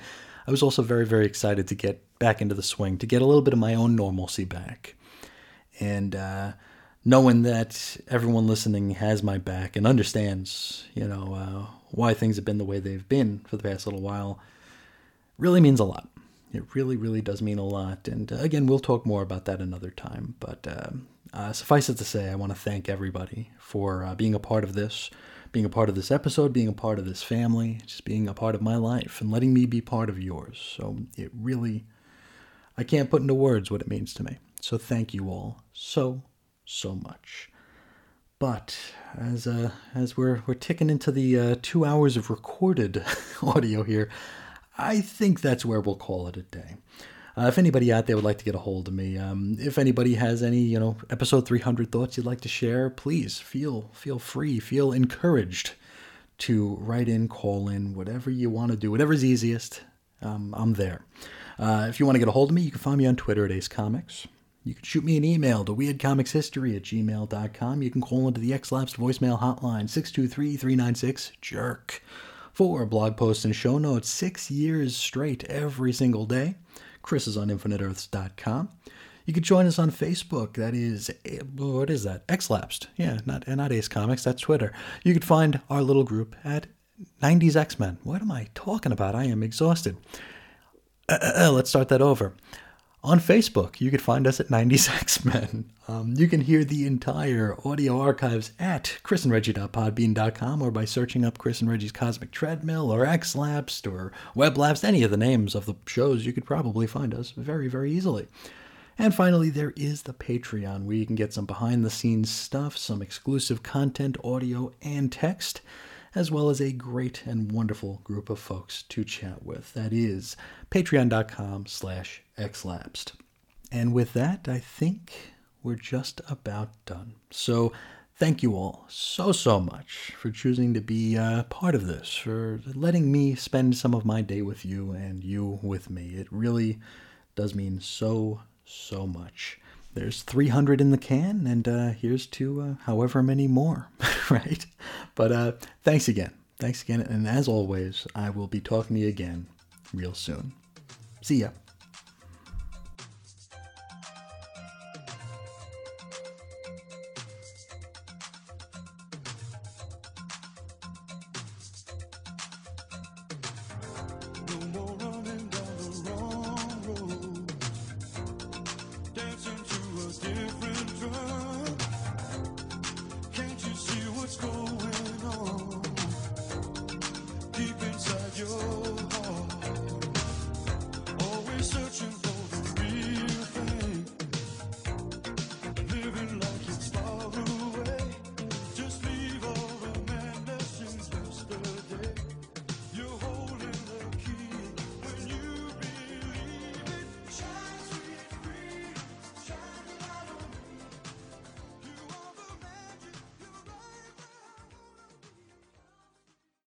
I was also very, very excited to get back into the swing, to get a little bit of my own normalcy back, and. Uh, knowing that everyone listening has my back and understands, you know, uh, why things have been the way they've been for the past little while really means a lot. It really, really does mean a lot. And uh, again, we'll talk more about that another time. But uh, uh suffice it to say, I want to thank everybody for uh, being a part of this, being a part of this episode, being a part of this family, just being a part of my life, and letting me be part of yours. So it really, I can't put into words what it means to me. So thank you all so, so much. But as uh, as we're we're ticking into the uh, two hours of recorded audio here, I think that's where we'll call it a day. Uh, if anybody out there would like to get a hold of me, um, if anybody has any you know episode 300 thoughts you'd like to share, please feel feel free, feel encouraged to write in, call in, whatever you want to do, whatever's easiest. Um, I'm there. Uh, if you want to get a hold of me, you can find me on Twitter at Ace Comics. You can shoot me an email to weirdcomicshistory at gmail.com. You can call into the XLapsed voicemail hotline, 623-396-JERK. For blog posts and show notes, six years straight every single day. Chris is on infiniteearths.com. You can join us on Facebook. That is, what is that? XLapsed. Yeah, not, not Ace Comics. That's Twitter. You can find our little group at 90s X-Men. What am I talking about? I am exhausted. Uh, uh, uh, let's start that over. On Facebook, you can find us at 90s X-Men. Um, you can hear the entire audio archives at chrisandreggie.podbean.com or by searching up Chris and Reggie's Cosmic Treadmill or X-Lapsed or Weblapsed, any of the names of the shows, you could probably find us very, very easily. And finally, there is the Patreon, where you can get some behind the scenes stuff, some exclusive content, audio, and text as well as a great and wonderful group of folks to chat with. That is patreon.com slash xlapsed. And with that, I think we're just about done. So thank you all so, so much for choosing to be uh, part of this, for letting me spend some of my day with you and you with me. It really does mean so, so much there's 300 in the can, and uh, here's to uh, however many more, right? But uh, thanks again. Thanks again. And as always, I will be talking to you again real soon. See ya.